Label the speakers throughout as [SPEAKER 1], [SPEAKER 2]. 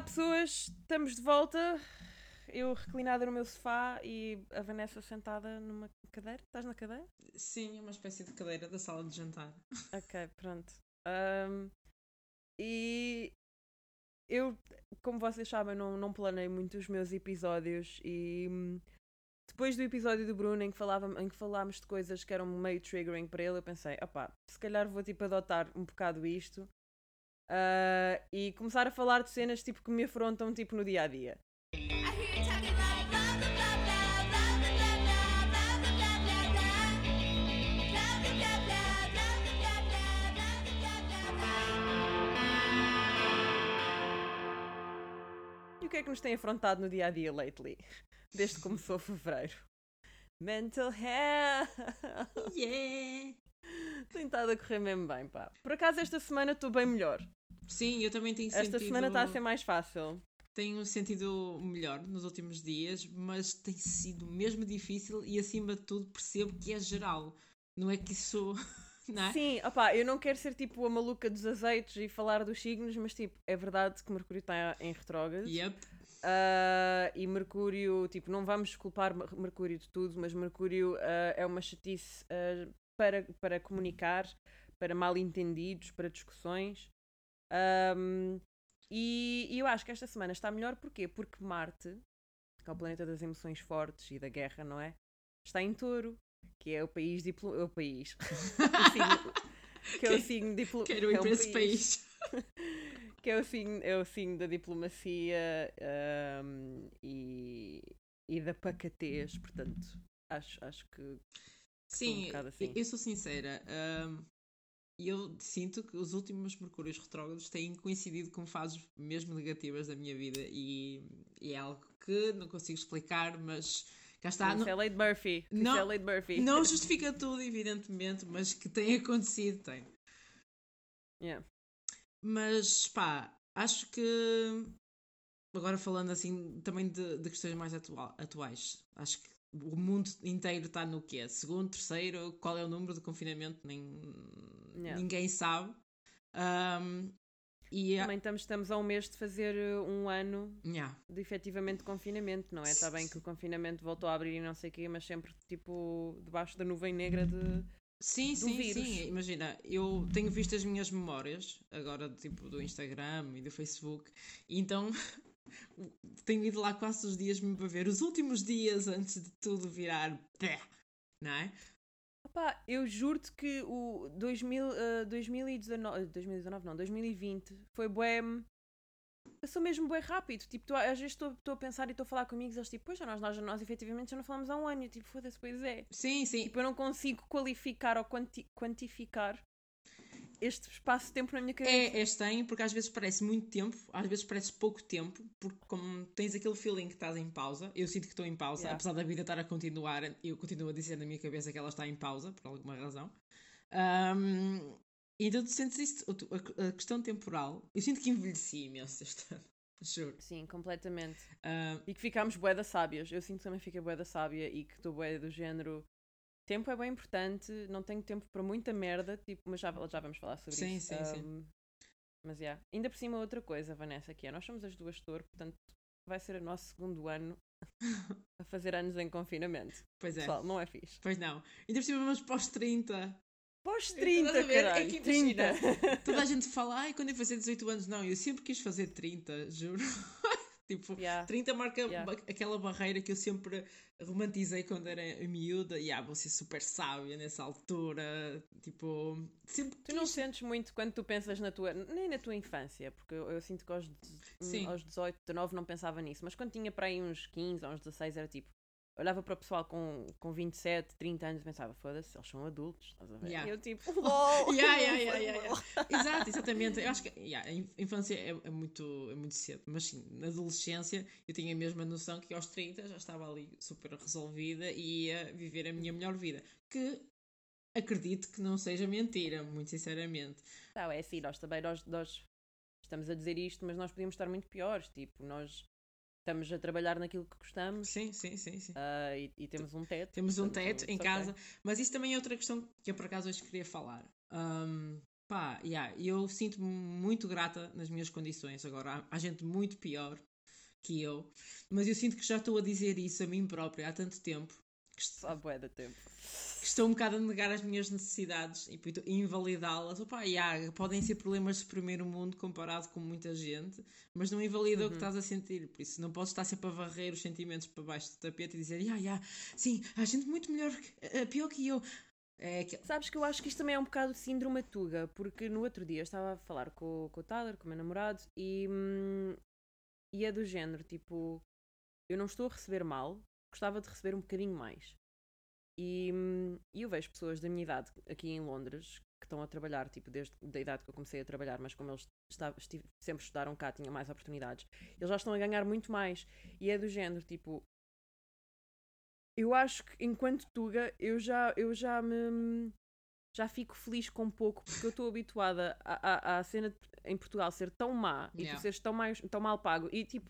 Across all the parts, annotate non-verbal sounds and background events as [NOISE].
[SPEAKER 1] Olá pessoas, estamos de volta. Eu reclinada no meu sofá e a Vanessa sentada numa cadeira. Estás na cadeira?
[SPEAKER 2] Sim, é uma espécie de cadeira da sala de jantar.
[SPEAKER 1] Ok, pronto. Um, e eu, como vocês sabem, não, não planei muito os meus episódios e hum, depois do episódio do Bruno em que, falava, em que falámos de coisas que eram meio triggering para ele, eu pensei, opá, se calhar vou tipo adotar um bocado isto uh, e começar a falar de cenas tipo que me afrontam tipo no dia a dia. E o que é que nos tem afrontado no dia a dia lately? Desde que começou fevereiro. Mental health!
[SPEAKER 2] Yeah!
[SPEAKER 1] Tem estado a correr mesmo bem, pá. Por acaso esta semana estou bem melhor.
[SPEAKER 2] Sim, eu também tenho
[SPEAKER 1] Esta
[SPEAKER 2] sentido.
[SPEAKER 1] semana está a ser mais fácil.
[SPEAKER 2] Tenho sentido melhor nos últimos dias, mas tem sido mesmo difícil e acima de tudo percebo que é geral. Não é que isso. [LAUGHS] É?
[SPEAKER 1] Sim, opá, eu não quero ser tipo a maluca dos azeites e falar dos signos, mas tipo, é verdade que Mercúrio está em retrógrado.
[SPEAKER 2] Yep.
[SPEAKER 1] Ah, e Mercúrio, tipo, não vamos culpar Mer- Mercúrio de tudo, mas Mercúrio ah, é uma chatice ah, para, para comunicar, para mal entendidos, para discussões. Ahm, e, e eu acho que esta semana está melhor porquê? Porque Marte, que é o planeta das emoções fortes e da guerra, não é? Está em touro, que é o país diplo... é o país. O signo- [LAUGHS] que é o signo diplo...
[SPEAKER 2] Quero
[SPEAKER 1] que
[SPEAKER 2] ir
[SPEAKER 1] é um
[SPEAKER 2] para esse país. [LAUGHS]
[SPEAKER 1] que é o signo, é o signo da diplomacia ahm, e, e da pacatez, portanto, acho, acho que um
[SPEAKER 2] Sim,
[SPEAKER 1] bocado assim.
[SPEAKER 2] eu sou sincera. hum, eu sinto que os últimos Mercúrios retrógrados têm coincidido com fases mesmo negativas da minha vida e, e é algo que não consigo explicar, mas cá está. Não,
[SPEAKER 1] é Lady Murphy. Isso
[SPEAKER 2] não-
[SPEAKER 1] é Lady Murphy.
[SPEAKER 2] não justifica tudo, evidentemente, mas que tem acontecido, tem.
[SPEAKER 1] Yeah.
[SPEAKER 2] Mas pá, acho que agora falando assim também de, de questões mais atua- atuais, acho que o mundo inteiro está no quê? Segundo, terceiro, qual é o número de confinamento? Nem,
[SPEAKER 1] Yeah.
[SPEAKER 2] Ninguém sabe. Ahm, e
[SPEAKER 1] Também estamos, estamos a um mês de fazer uh, um ano
[SPEAKER 2] Yeah.
[SPEAKER 1] de efetivamente confinamento, não é? Está bem que o confinamento voltou a abrir e não sei o quê, mas sempre tipo debaixo da nuvem negra de.
[SPEAKER 2] Sim, sim,
[SPEAKER 1] vírus.
[SPEAKER 2] sim. Imagina, eu tenho visto as minhas memórias, agora tipo do Instagram e do Facebook, então [LAUGHS] tenho ido lá quase os dias mesmo para ver os últimos dias antes de tudo virar. pé, Não é?
[SPEAKER 1] Opá, eu juro-te que o 2000, uh, 2019, 2019 não, 2020 foi bué. Passou mesmo bué rápido. Tipo, tu, às vezes estou a pensar e estou a falar com amigos, eles tipo, pois, nós, nós, nós efetivamente já não falamos há um ano. Eu, tipo, foda-se, pois é.
[SPEAKER 2] Sim, sim.
[SPEAKER 1] Tipo, eu não consigo qualificar ou quanti- quantificar este espaço de tempo na minha cabeça.
[SPEAKER 2] É, é estranho porque às vezes parece muito tempo, às vezes parece pouco tempo, porque como tens aquele feeling que estás em pausa, eu sinto que estou em pausa,
[SPEAKER 1] Yeah.
[SPEAKER 2] apesar da vida estar a continuar, eu continuo a dizer na minha cabeça que ela está em pausa, por alguma razão. Ahm, então tu sentes isso, o tu- a, questão temporal, eu sinto que envelheci imenso este ano, [LAUGHS] juro.
[SPEAKER 1] Sim, completamente.
[SPEAKER 2] Ahm,
[SPEAKER 1] E que ficámos bué da sábias. Eu sinto que também fica bué da sábia e que estou bué do género. Tempo é bem importante, não tenho tempo para muita merda, tipo, mas já, já vamos falar sobre
[SPEAKER 2] Sim,
[SPEAKER 1] isso.
[SPEAKER 2] sim, sim.
[SPEAKER 1] Um, Mas já. Ainda por cima outra coisa, Vanessa, que é, nós somos as duas touro, portanto vai ser o nosso segundo ano [LAUGHS] a fazer anos em confinamento.
[SPEAKER 2] pois é,
[SPEAKER 1] Pessoal, não é fixe.
[SPEAKER 2] pois não. Ainda por cima vamos os 30.
[SPEAKER 1] Pós
[SPEAKER 2] Estás
[SPEAKER 1] 30,
[SPEAKER 2] a ver? É
[SPEAKER 1] caralho.
[SPEAKER 2] que
[SPEAKER 1] 30.
[SPEAKER 2] imagina, Toda a gente fala, ai, quando eu fazer 18 anos, não, eu sempre quis fazer 30, juro. Tipo,
[SPEAKER 1] Yeah.
[SPEAKER 2] 30 marca
[SPEAKER 1] Yeah.
[SPEAKER 2] aquela barreira que eu sempre romantizei quando era miúda. E ah, vou ser super sábia nessa altura. Tipo, sempre
[SPEAKER 1] Tu não sentes muito quando tu pensas na tua, nem na tua infância, porque eu, eu sinto que aos, de- aos 18, 19 não pensava nisso, mas quando tinha para aí uns 15 ou uns 16 era tipo, olhava para o pessoal com, com 27, 30 anos e pensava, foda-se, eles são adultos, estás a ver?
[SPEAKER 2] Yeah.
[SPEAKER 1] E eu tipo, [LAUGHS] lol!
[SPEAKER 2] Yeah, yeah, yeah. [LAUGHS] Exato, exatamente. Eu acho que yeah, a in- infância é, é muito, é muito cedo, mas sim, na adolescência eu tinha a mesma noção que aos 30 já estava ali super resolvida e ia viver a minha melhor vida. Que acredito que não seja mentira, muito sinceramente.
[SPEAKER 1] Não, é assim, nós também, nós, nós estamos a dizer isto, mas nós podíamos estar muito piores, tipo, nós estamos a trabalhar naquilo que gostamos
[SPEAKER 2] Sim, sim, sim, sim.
[SPEAKER 1] ah, e, e temos um teto.
[SPEAKER 2] Temos um teto em casa, mas isso também é outra questão que eu por acaso hoje queria falar. Ahm, Pá, yeah, eu sinto-me muito grata nas minhas condições. Agora, há, há gente muito pior que eu, mas eu sinto que já estou a dizer isso a mim própria há tanto tempo.
[SPEAKER 1] Que Só bué de tempo.
[SPEAKER 2] Que estou um bocado a negar as minhas necessidades e invalidá-las. Opa, yeah, podem ser problemas de primeiro mundo comparado com muita gente, mas não invalida uhum. o que uhum. estás a sentir. Por isso, não podes estar sempre a varrer os sentimentos para baixo do tapete e dizer, yeah, yeah, sim, há gente muito melhor, uh, pior que eu.
[SPEAKER 1] É que... Sabes que eu acho que isto também é um bocado síndrome Tuga, porque no outro dia estava a falar com, com o Tyler, com o meu namorado, e, hum, e é do género, tipo, eu não estou a receber mal, gostava de receber um bocadinho mais. E, hum, e eu vejo pessoas da minha idade aqui em Londres que estão a trabalhar, tipo, desde a idade que eu comecei a trabalhar, mas como eles estavam, sempre estudaram cá, tinham mais oportunidades, eles já estão a ganhar muito mais. E é do género, tipo, eu acho que enquanto Tuga eu já, eu já me já fico feliz com pouco porque eu estou habituada à, à, à cena em Portugal ser tão má yeah. e tu seres tão, mais, tão mal pago e tipo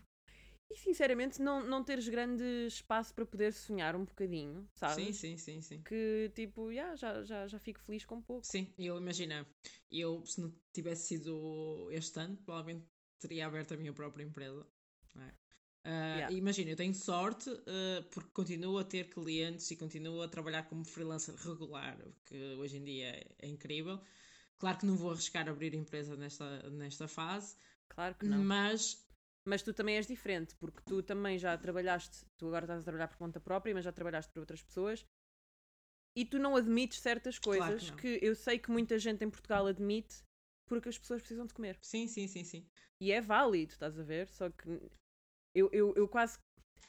[SPEAKER 1] e sinceramente não, não teres grande espaço para poder sonhar um bocadinho, sabe?
[SPEAKER 2] Sim, sim, sim, sim.
[SPEAKER 1] Que tipo, yeah, já, já, já fico feliz com pouco.
[SPEAKER 2] Sim, eu imagino, eu se não tivesse sido este ano, provavelmente teria aberto a minha própria empresa. É? Uh, yeah. Imagina, eu tenho sorte uh, porque continuo a ter clientes e continuo a trabalhar como freelancer regular, o que hoje em dia é, é, incrível. Claro que não vou arriscar abrir empresa nesta, nesta fase.
[SPEAKER 1] Claro que não.
[SPEAKER 2] Mas.
[SPEAKER 1] Mas tu também és diferente, porque tu também já trabalhaste, tu agora estás a trabalhar por conta própria, mas já trabalhaste para outras pessoas e tu não admites certas coisas
[SPEAKER 2] claro
[SPEAKER 1] que, que eu sei que muita gente em Portugal admite porque as pessoas precisam de comer.
[SPEAKER 2] Sim, sim, sim, sim.
[SPEAKER 1] E é válido, estás a ver? Só que eu, eu, eu quase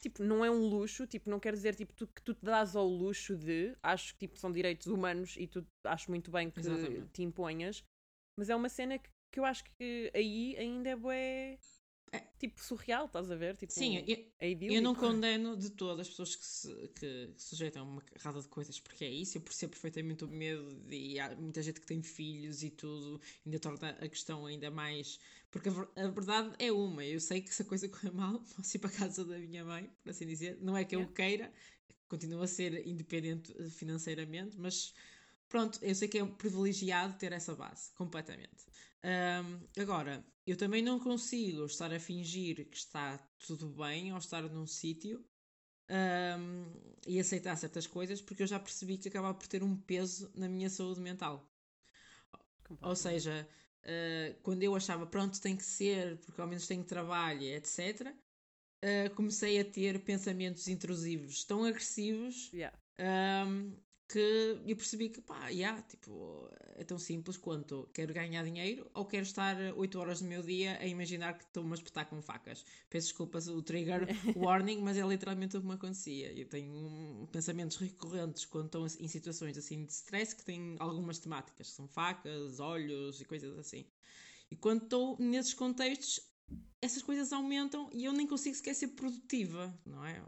[SPEAKER 1] tipo, não é um luxo, tipo, não quer dizer tipo, tu, que tu te dás ao luxo de, acho que tipo, são direitos humanos e tu acho muito bem que Exatamente. te imponhas, mas é uma cena que, que eu acho que aí ainda é bué é. Tipo surreal, estás a ver? Tipo,
[SPEAKER 2] Sim, eu, é eu não condeno de todas as pessoas que se, que sujeitam a uma carrada de coisas porque é isso. Eu percebo perfeitamente o medo e há muita gente que tem filhos e tudo, ainda torna a questão ainda mais. Porque a, a verdade é uma. Eu sei que se a coisa correr mal, [LAUGHS] posso ir para a casa da minha mãe, por assim dizer. Não é que eu queira, continuo a ser independente financeiramente, mas pronto, eu sei que é privilegiado ter essa base, completamente. Um, agora, eu também não consigo estar a fingir que está tudo bem ou estar num sítio um, e aceitar certas coisas porque eu já percebi que acaba por ter um peso na minha saúde mental. Ou seja, uh, quando eu achava pronto, tem que ser, porque ao menos tenho trabalho, etc., uh, ah, comecei a ter pensamentos intrusivos tão agressivos
[SPEAKER 1] yeah.
[SPEAKER 2] um, que eu percebi que, pá, yeah, tipo, é tão simples quanto quero ganhar dinheiro ou quero estar 8 horas do meu dia a imaginar que estou-me a espetar com facas. Peço desculpas o trigger [LAUGHS] warning, mas é literalmente o que me acontecia. Eu tenho pensamentos recorrentes quando estou em situações assim de stress que têm algumas temáticas, que são facas, olhos e coisas assim. E quando estou nesses contextos, essas coisas aumentam e eu nem consigo sequer ser produtiva, não é?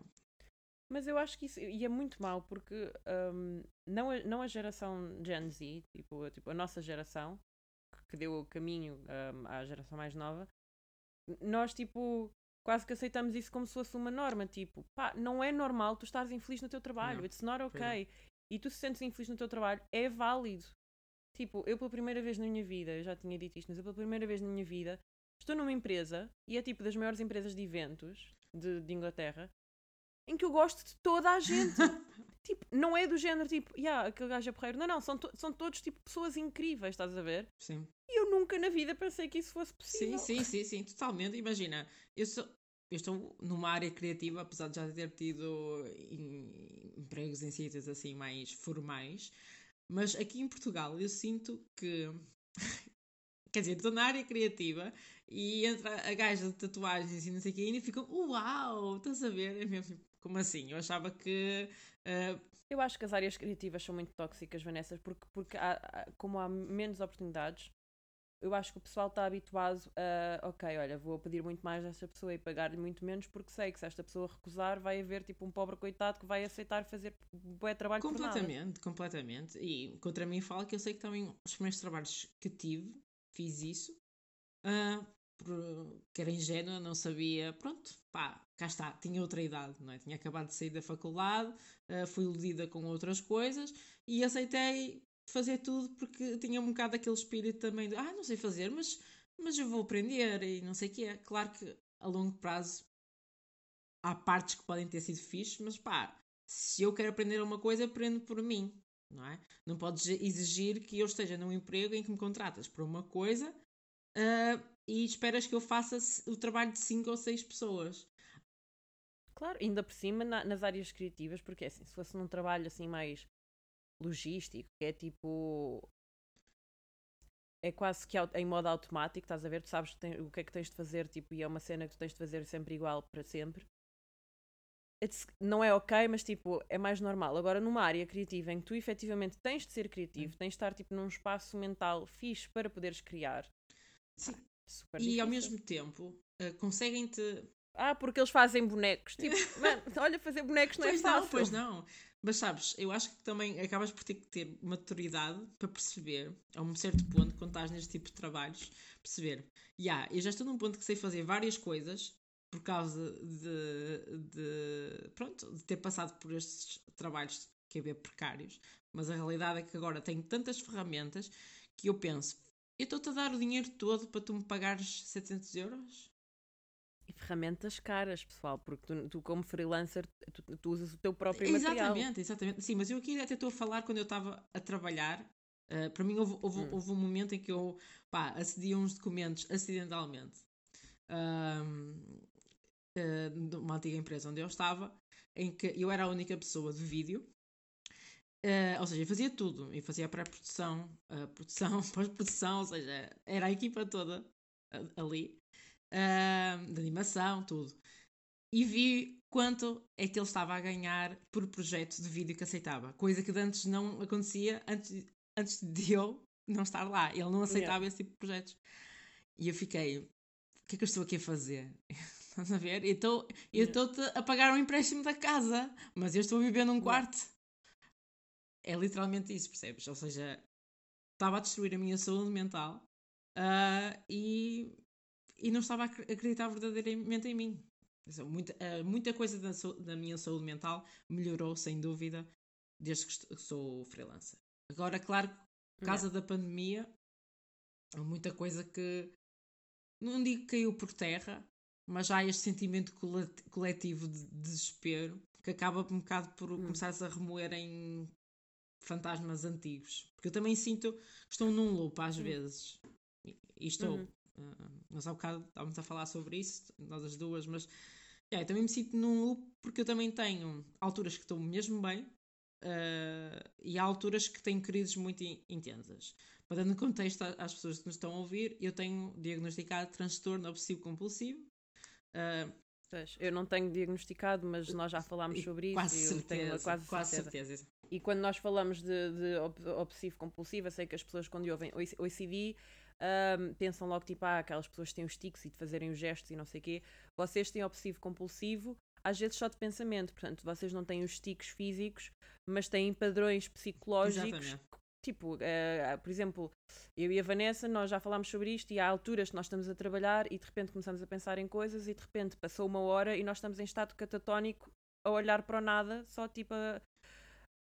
[SPEAKER 1] Mas eu acho que isso e é muito mal porque um, não, a, não a geração Gen Z, tipo, tipo a nossa geração, que deu o caminho um, à geração mais nova, nós tipo quase que aceitamos isso como se fosse uma norma, tipo, pá, não é normal tu estares infeliz no teu trabalho, não, it's not okay. E tu se sentes infeliz no teu trabalho, é válido. Tipo, eu pela primeira vez na minha vida, eu já tinha dito isto, mas eu pela primeira vez na minha vida estou numa empresa e é tipo das maiores empresas de eventos de, de Inglaterra em que eu gosto de toda a gente. [LAUGHS] tipo, não é do género tipo, yeah, aquele gajo é porreiro. Não, não, são, to são todos tipo pessoas incríveis, estás a ver?
[SPEAKER 2] Sim.
[SPEAKER 1] E eu nunca na vida pensei que isso fosse possível.
[SPEAKER 2] Sim, sim, sim, sim, totalmente. Imagina, eu sou. Eu estou numa área criativa, apesar de já ter tido em, empregos em sítios assim mais formais, mas aqui em Portugal eu sinto que [LAUGHS] quer dizer, estou na área criativa e entra a gaja de tatuagens e não sei o que, e ainda ficam, uau, estás a ver? É mesmo, como assim? Eu achava que. Uh...
[SPEAKER 1] Eu acho que as áreas criativas são muito tóxicas, Vanessa, porque, porque há, como há menos oportunidades, eu acho que o pessoal está habituado a, ok, olha, vou pedir muito mais desta pessoa e pagar-lhe muito menos, porque sei que se esta pessoa recusar, vai haver tipo um pobre coitado que vai aceitar fazer bué trabalho
[SPEAKER 2] Completamente, completamente. E contra mim fala que eu sei que também os primeiros trabalhos que tive, fiz isso, uh, que era ingênua, não sabia, pronto, pá, cá está, tinha outra idade, não é? Tinha acabado de sair da faculdade, uh, fui iludida com outras coisas e aceitei fazer tudo porque tinha um bocado aquele espírito também de ah, não sei fazer, mas, mas eu vou aprender e não sei o que é. Claro que a longo prazo há partes que podem ter sido fixe, mas pá, se eu quero aprender uma coisa, aprendo por mim, não é? Não podes exigir que eu esteja num emprego em que me contratas por uma coisa uh, e esperas que eu faça o trabalho de cinco ou seis pessoas.
[SPEAKER 1] Claro, ainda por cima na, nas áreas criativas, porque assim, se fosse num trabalho assim mais logístico, que é tipo. É quase que em modo automático, estás a ver? Tu sabes o que é que tens de fazer, tipo, e é uma cena que tu tens de fazer sempre igual para sempre. It's, não é ok, mas tipo, é mais normal. Agora, numa área criativa em que tu efetivamente tens de ser criativo, hum. tens de estar tipo num espaço mental fixe para poderes criar.
[SPEAKER 2] Sim. Ah, e difícil. ao mesmo tempo, uh, conseguem-te
[SPEAKER 1] ah, porque eles fazem bonecos. Tipo, [LAUGHS] mano, olha, fazer bonecos não é
[SPEAKER 2] pois
[SPEAKER 1] é fácil.
[SPEAKER 2] Não, pois não. Mas sabes, eu acho que também acabas por ter que ter maturidade para perceber, a um certo ponto, quando estás neste tipo de trabalhos, perceber, yeah, eu já estou num ponto que sei fazer várias coisas por causa de, de pronto, de ter passado por estes trabalhos que é bem precários, mas a realidade é que agora tenho tantas ferramentas que eu penso, eu estou-te a dar o dinheiro todo para tu me pagares 700 euros?
[SPEAKER 1] E ferramentas caras, pessoal, porque tu, tu como freelancer, tu, tu, usas o teu próprio
[SPEAKER 2] exatamente,
[SPEAKER 1] material.
[SPEAKER 2] Exatamente, exatamente. Sim, mas eu aqui até estou a falar quando eu estava a trabalhar. Uh, para mim, houve, houve, hum. houve, um momento em que eu pá, acedi a uns documentos acidentalmente uh, de uma antiga empresa onde eu estava, em que eu era a única pessoa de vídeo. Uh, ou seja, eu fazia tudo. Eu fazia a pré-produção, a produção, [LAUGHS] pós-produção, ou seja, era a equipa toda ali uh, de animação, tudo. E vi quanto é que ele estava a ganhar por projeto de vídeo que aceitava. Coisa que antes não acontecia, antes, antes de eu não estar lá. Ele não aceitava yeah. esse tipo de projetos. E eu fiquei, o que é que eu estou aqui a fazer? [LAUGHS] Estás a ver? Eu estou-te a pagar um empréstimo da casa, mas eu estou a viver num quarto. É literalmente isso, percebes? Ou seja, estava a destruir a minha saúde mental uh, e e não estava a acreditar verdadeiramente em mim. Muita, eh, muita coisa da, da, minha saúde mental melhorou, sem dúvida, desde que sou freelancer. Agora, claro, por causa da pandemia, há muita coisa que não digo que caiu por terra, mas há este sentimento coletivo de desespero que acaba um bocado por hum. começar a remoer em fantasmas antigos. Porque eu também sinto que estou num loop às hum. vezes. E estou. Uhum. Uh, nós há bocado estávamos a falar sobre isso, nós as duas, mas yeah, também me sinto num loop porque eu também tenho alturas que estou mesmo bem uh, e há alturas que tenho crises muito intensas. Para dar no contexto às pessoas que nos estão a ouvir, eu tenho diagnosticado transtorno obsessivo compulsivo. Uh,
[SPEAKER 1] eu não tenho diagnosticado, mas nós já falámos sobre isso.
[SPEAKER 2] Quase certeza, quase, quase certeza. certeza.
[SPEAKER 1] E quando nós falamos de, de obsessivo compulsivo, eu sei que as pessoas quando ouvem OCD um, pensam logo tipo, ah, aquelas pessoas que têm os tics e de fazerem os gestos e não sei o quê. Vocês têm obsessivo compulsivo, às vezes só de pensamento, portanto, vocês não têm os tics físicos, mas têm padrões psicológicos. Exatamente. Tipo, uh, por exemplo, eu e a Vanessa, nós já falámos sobre isto e há alturas que nós estamos a trabalhar e de repente começamos a pensar em coisas e de repente passou uma hora e nós estamos em estado catatónico a olhar para o nada, só tipo a,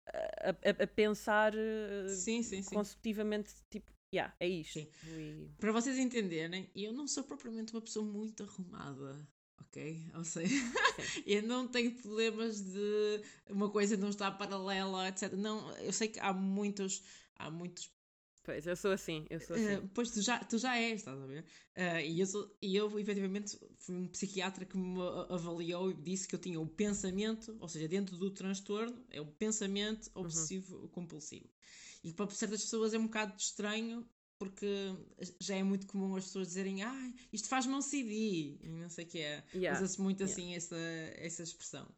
[SPEAKER 1] a, a pensar uh,
[SPEAKER 2] sim, sim, sim.
[SPEAKER 1] consecutivamente, tipo, Yeah, é isto.
[SPEAKER 2] E... Para vocês entenderem, eu não sou propriamente uma pessoa muito arrumada. Ok? Ou seja, [LAUGHS] eu não tenho problemas de uma coisa não estar paralela, etc. Não, eu sei que há muitos, há muitos
[SPEAKER 1] Pois, eu sou assim, eu sou assim. Uh,
[SPEAKER 2] pois tu já, tu já és, estás a ver? Uh, e, eu sou, e eu, efetivamente, fui um psiquiatra que me avaliou e disse que eu tinha o pensamento, ou seja, dentro do transtorno, é o pensamento uhum. obsessivo-compulsivo. Uhum. E para certas pessoas é um bocado estranho porque já é muito comum as pessoas dizerem ah, isto faz-me um CD e não sei o que é. Yeah. Usa-se muito yeah. assim essa, essa expressão.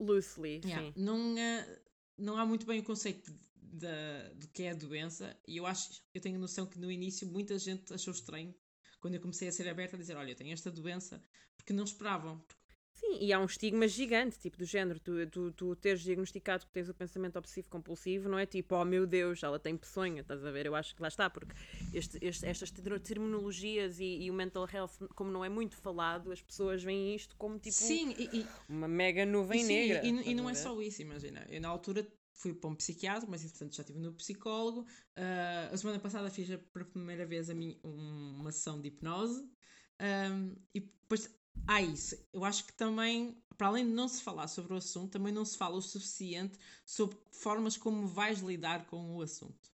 [SPEAKER 1] Loosely, yeah. sim.
[SPEAKER 2] Não, uh, não há muito bem o conceito da, do que é a doença e eu acho, eu tenho a noção que no início muita gente achou estranho quando eu comecei a ser aberta a dizer, olha, eu tenho esta doença, porque não esperavam, porque
[SPEAKER 1] Sim, e há um estigma gigante, tipo, do género, tu, tu, tu teres diagnosticado que tens o pensamento obsessivo compulsivo, não é tipo, oh meu Deus, ela tem peçonha, estás a ver? Eu acho que lá está, porque este, este, estas terminologias e, e, o mental health, como não é muito falado, as pessoas veem isto como tipo
[SPEAKER 2] sim, e,
[SPEAKER 1] uma mega nuvem
[SPEAKER 2] sim,
[SPEAKER 1] negra.
[SPEAKER 2] E, e não é só isso, imagina. Eu na altura fui para um psiquiatra, mas entretanto já estive no psicólogo. Uh, a semana passada fiz a, pela primeira vez a minha, uma sessão de hipnose. Um, e depois há isso. Eu acho que também, para além de não se falar sobre o assunto, também não se fala o suficiente sobre formas como vais lidar com o assunto.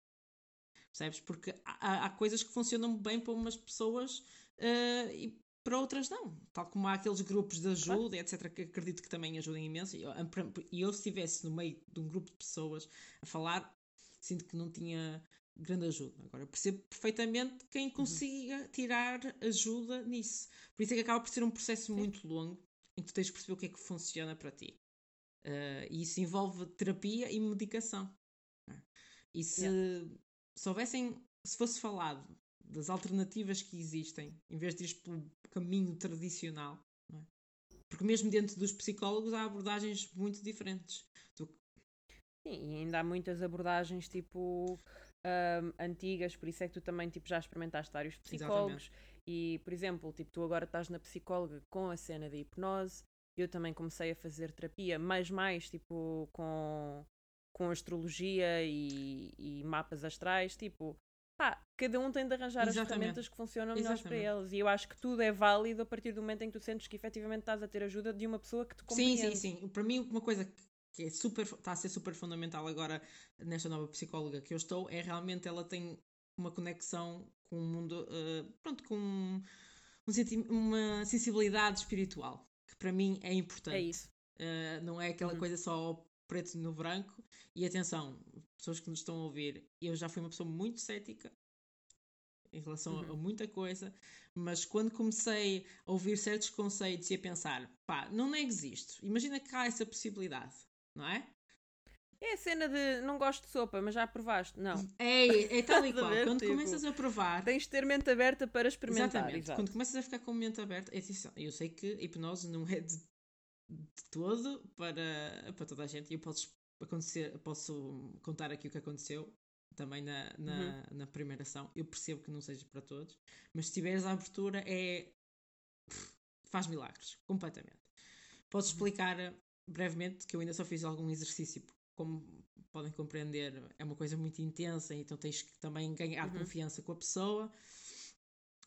[SPEAKER 2] Percebes? Porque há, há coisas que funcionam bem para umas pessoas uh, e para outras não. Tal como há aqueles grupos de ajuda, etc., que acredito que também ajudem imenso. E eu, eu, se estivesse no meio de um grupo de pessoas a falar, sinto que não tinha grande ajuda. Agora, percebo perfeitamente quem uhum. consiga uhum. tirar ajuda nisso. Por isso é que acaba por ser um processo Sim. muito longo em que tu tens de perceber o que é que funciona para ti. Uh, e isso envolve terapia e medicação. É? E se, yeah. se houvessem, se fosse falado das alternativas que existem, em vez de ir pelo caminho tradicional. É? Porque mesmo dentro dos psicólogos há abordagens muito diferentes. Tu...
[SPEAKER 1] Sim, e ainda há muitas abordagens tipo um, antigas, por isso é que tu também tipo, já experimentaste vários psicólogos. Exatamente. E, por exemplo, tipo, tu agora estás na psicóloga com a cena da hipnose. Eu também comecei a fazer terapia, mas mais tipo com, com astrologia e, e mapas astrais. Tipo, pá, cada um tem de arranjar Exatamente. as ferramentas que funcionam melhores para eles. E eu acho que tudo é válido a partir do momento em que tu sentes que efetivamente estás a ter ajuda de uma pessoa que te compreende.
[SPEAKER 2] Sim, sim, sim. Para mim, uma coisa que é super, está a ser super fundamental agora nesta nova psicóloga que eu estou é realmente ela tem uma conexão com o mundo, uh, pronto, com um, uma sensibilidade espiritual, que para mim é importante. É
[SPEAKER 1] isso.
[SPEAKER 2] Uh, não é aquela uhum. coisa só preto no branco. E atenção, pessoas que nos estão a ouvir, eu já fui uma pessoa muito cética em relação uhum. a, a, muita coisa, mas quando comecei a ouvir certos conceitos e a pensar, pá, não que existe. Imagina que há essa possibilidade, não é?
[SPEAKER 1] É a cena de não gosto de sopa, mas já provaste. Não. [LAUGHS]
[SPEAKER 2] É, é tal e [LAUGHS] qual. Quando tipo, começas a provar.
[SPEAKER 1] Tens de ter mente aberta para experimentar.
[SPEAKER 2] Exatamente. Exato. Quando começas a ficar com mente aberta. Eu sei que hipnose não é de, de todo para, para toda a gente. E eu posso acontecer, posso contar aqui o que aconteceu também na, na, uhum. na primeira ação. Eu percebo que não seja para todos, mas se tiveres a abertura, é. faz milagres, completamente. Posso uhum. explicar brevemente que eu ainda só fiz algum exercício, como podem compreender, é uma coisa muito intensa, então tens que também ganhar uhum. confiança com a pessoa.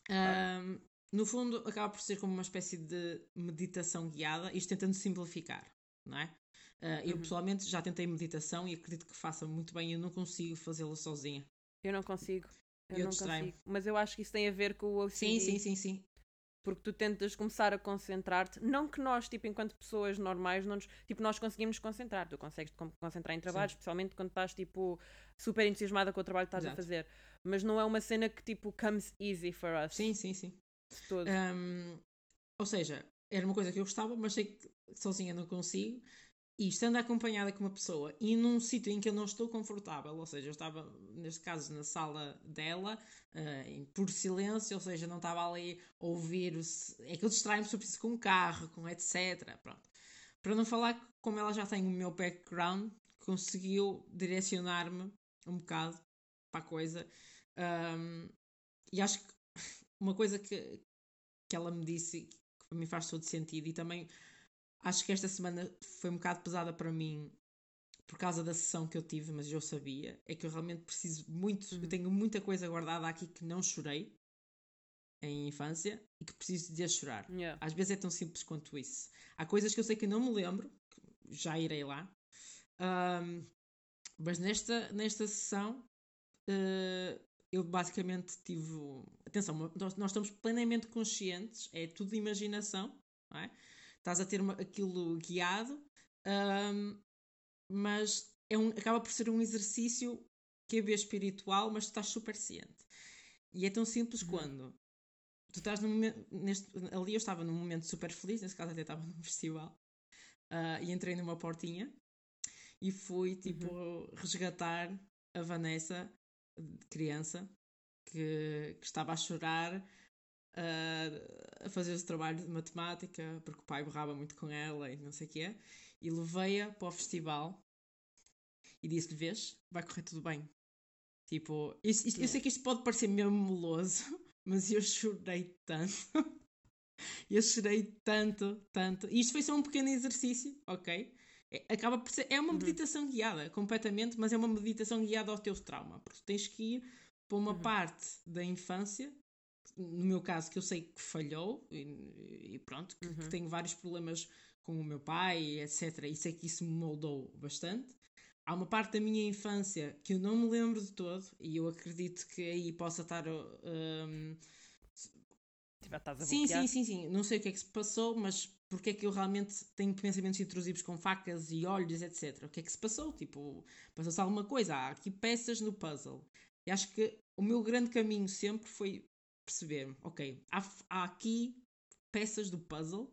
[SPEAKER 2] Um, no fundo, acaba por ser como uma espécie de meditação guiada, isto tentando simplificar, não é? Uh, eu uhum. pessoalmente já tentei meditação e acredito que faça muito bem. Eu não consigo fazê-la sozinha.
[SPEAKER 1] Eu não consigo. Eu, eu não consigo. Mas eu acho que isso tem a ver com o OCD.
[SPEAKER 2] Sim, sim, sim, sim.
[SPEAKER 1] Porque tu tentas começar a concentrar-te. Não que nós, tipo, enquanto pessoas normais, não nos, tipo, nós conseguimos concentrar. Tu consegues te concentrar em trabalho, sim. especialmente quando estás, tipo, super entusiasmada com o trabalho que estás Exato. a fazer. Mas não é uma cena que, tipo, comes easy for us.
[SPEAKER 2] Sim, sim, sim. Um, ou seja, era uma coisa que eu gostava, mas sei que sozinha não consigo e estando acompanhada com uma pessoa e num sítio em que eu não estou confortável, ou seja, eu estava, neste caso, na sala dela, uh, por silêncio, ou seja, não estava ali a ouvir, é que eu distraio-me sobre isso com o carro, com etc. Pronto. Para não falar como ela já tem o meu background, conseguiu direcionar-me um bocado para a coisa. Um, e acho que [LAUGHS] uma coisa que, que ela me disse que mim faz todo sentido e também Acho que esta semana foi um bocado pesada para mim por causa da sessão que eu tive, mas eu sabia. É que eu realmente preciso muito, uhum. eu tenho muita coisa guardada aqui que não chorei em infância e que preciso de a chorar.
[SPEAKER 1] Yeah.
[SPEAKER 2] Às vezes é tão simples quanto isso. Há coisas que eu sei que não me lembro, já irei lá. Um, mas nesta, nesta sessão uh, eu basicamente tive. Atenção, nós, nós, estamos plenamente conscientes, é tudo imaginação, não é? Estás a ter uma, aquilo guiado, um, mas é um, acaba por ser um exercício que é bem espiritual, mas tu estás super ciente. E é tão simples uhum. quando tu estás num momento, neste, ali eu estava num momento super feliz, nesse caso até estava [LAUGHS] num festival, uh, e entrei numa portinha e fui tipo uhum. resgatar a Vanessa, criança, que, que estava a chorar a fazer o trabalho de matemática, porque o pai borrava muito com ela e não sei o quê, e levei-a para o festival e disse-lhe: Vês, vai correr tudo bem. Tipo, isto, isto, eu sei que isto pode parecer mesmo meloso, [LAUGHS] mas eu chorei tanto. [LAUGHS] eu chorei tanto, tanto. E isto foi só um pequeno exercício, ok? é, acaba por ser. É uma uhum. meditação guiada, completamente, mas é uma meditação guiada ao teu trauma, porque tens que ir para uma uhum. parte da infância, no meu caso, que eu sei que falhou, e, e pronto, que, uhum. que tenho vários problemas com o meu pai, etc. E sei que isso me moldou bastante. Há uma parte da minha infância que eu não me lembro de todo, e eu acredito que aí possa estar. Um, sim, sim, sim, sim. Não sei o que é que se passou, mas porque é que eu realmente tenho pensamentos intrusivos com facas e olhos, etc. O que é que se passou? Tipo, passou-se alguma coisa. Há aqui peças no puzzle. E acho que o meu grande caminho sempre foi perceber, ok, há, há aqui peças do puzzle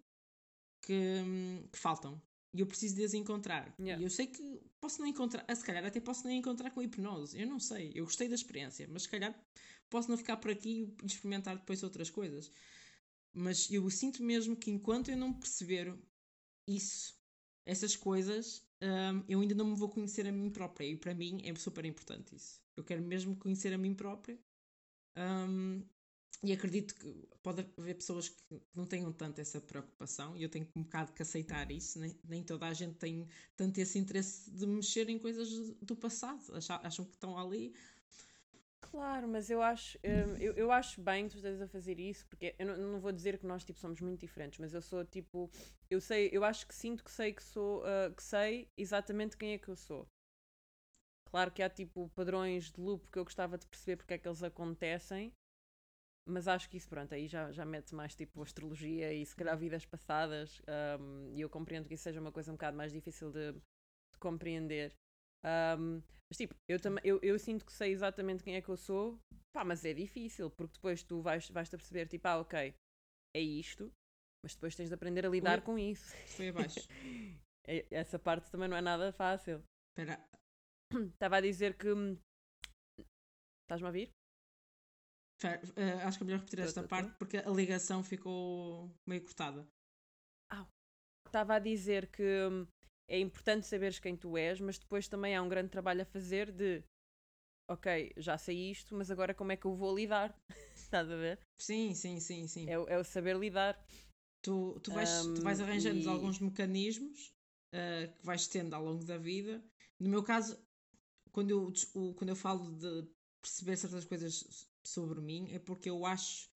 [SPEAKER 2] que, hum, que faltam e eu preciso de as encontrar. Yeah. E eu sei que posso não encontrar, se calhar até posso não encontrar com hipnose. Eu não sei. Eu gostei da experiência, mas se calhar posso não ficar por aqui e experimentar depois outras coisas. Mas eu sinto mesmo que enquanto eu não perceber isso, essas coisas, um, eu ainda não me vou conhecer a mim própria. E para mim é super importante isso. Eu quero mesmo conhecer a mim própria. Um, e acredito que pode haver pessoas que não tenham tanto essa preocupação e eu tenho um bocado que aceitar isso. Nem, nem toda a gente tem tanto esse interesse de mexer em coisas do passado. Acham, que estão ali.
[SPEAKER 1] Claro, mas eu acho, hum, eu, eu acho bem que tu estejas a fazer isso, porque eu não, não, vou dizer que nós tipo, somos muito diferentes, mas eu sou tipo, eu sei, eu acho que sinto que sei que sou, uh, que sei exatamente quem é que eu sou. Claro que há tipo padrões de loop que eu gostava de perceber porque é que eles acontecem, mas acho que isso, pronto, aí já, já mete mais tipo astrologia e se calhar vidas passadas, um, e eu compreendo que isso seja uma coisa um bocado mais difícil de, de compreender. Um, mas tipo, eu, eu, eu sinto que sei exatamente quem é que eu sou, pá, mas é difícil, porque depois tu vais, vais-te perceber, tipo, ah, ok, é isto, mas depois tens de aprender a lidar Ui, com isso.
[SPEAKER 2] Foi abaixo. [LAUGHS]
[SPEAKER 1] Essa parte também não é nada fácil.
[SPEAKER 2] Espera.
[SPEAKER 1] Estava a dizer que. Hum, estás-me a ouvir?
[SPEAKER 2] Uh, acho que é melhor repetir esta parte porque a ligação ficou meio cortada.
[SPEAKER 1] Ah, estava a dizer que hum, é importante saberes quem tu és, mas depois também há um grande trabalho a fazer de ok, já sei isto, mas agora como é que eu vou lidar? [LAUGHS] Estás a ver?
[SPEAKER 2] Sim, sim, sim, sim.
[SPEAKER 1] É, é o saber lidar.
[SPEAKER 2] Tu, tu, vais, um, tu vais arranjando e... alguns mecanismos uh, que vais tendo ao longo da vida. No meu caso, quando eu, quando eu falo de perceber certas coisas sobre mim é porque eu acho,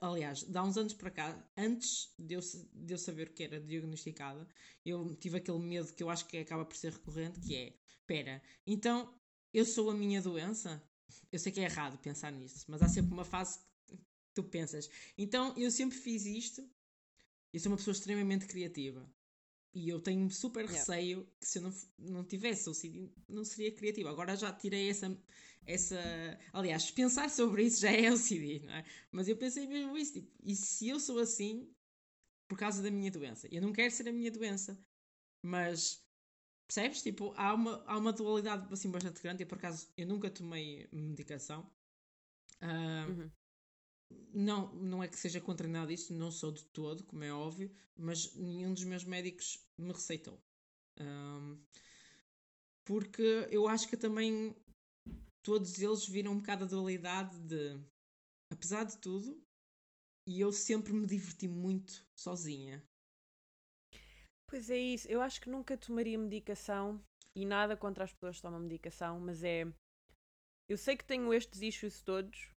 [SPEAKER 2] aliás, de há uns anos para cá, antes de eu, de eu saber que era diagnosticada, eu tive aquele medo que eu acho que acaba por ser recorrente, que é, espera, então eu sou a minha doença? Eu sei que é errado pensar nisso, mas há sempre uma fase que tu pensas. Então eu sempre fiz isto, eu sou uma pessoa extremamente criativa. E eu tenho super receio yeah. que se eu não, não tivesse OCD, não seria criativa. Agora já tirei essa, essa. Aliás, pensar sobre isso já é [LAUGHS] OCD, não é? Mas eu pensei mesmo isso. Tipo, e se eu sou assim por causa da minha doença? Eu não quero ser a minha doença, mas. Percebes? Tipo, há uma, há uma dualidade assim bastante grande. E por acaso eu nunca tomei medicação. Uh, uhum. Não, não é que seja contra nada disso, não sou de todo, como é óbvio, mas nenhum dos meus médicos me receitou. Um, porque eu acho que também todos eles viram um bocado a dualidade de, apesar de tudo, e eu sempre me diverti muito sozinha.
[SPEAKER 1] Pois é isso, eu acho que nunca tomaria medicação e nada contra as pessoas que tomam medicação, mas é. Eu sei que tenho estes issues todos,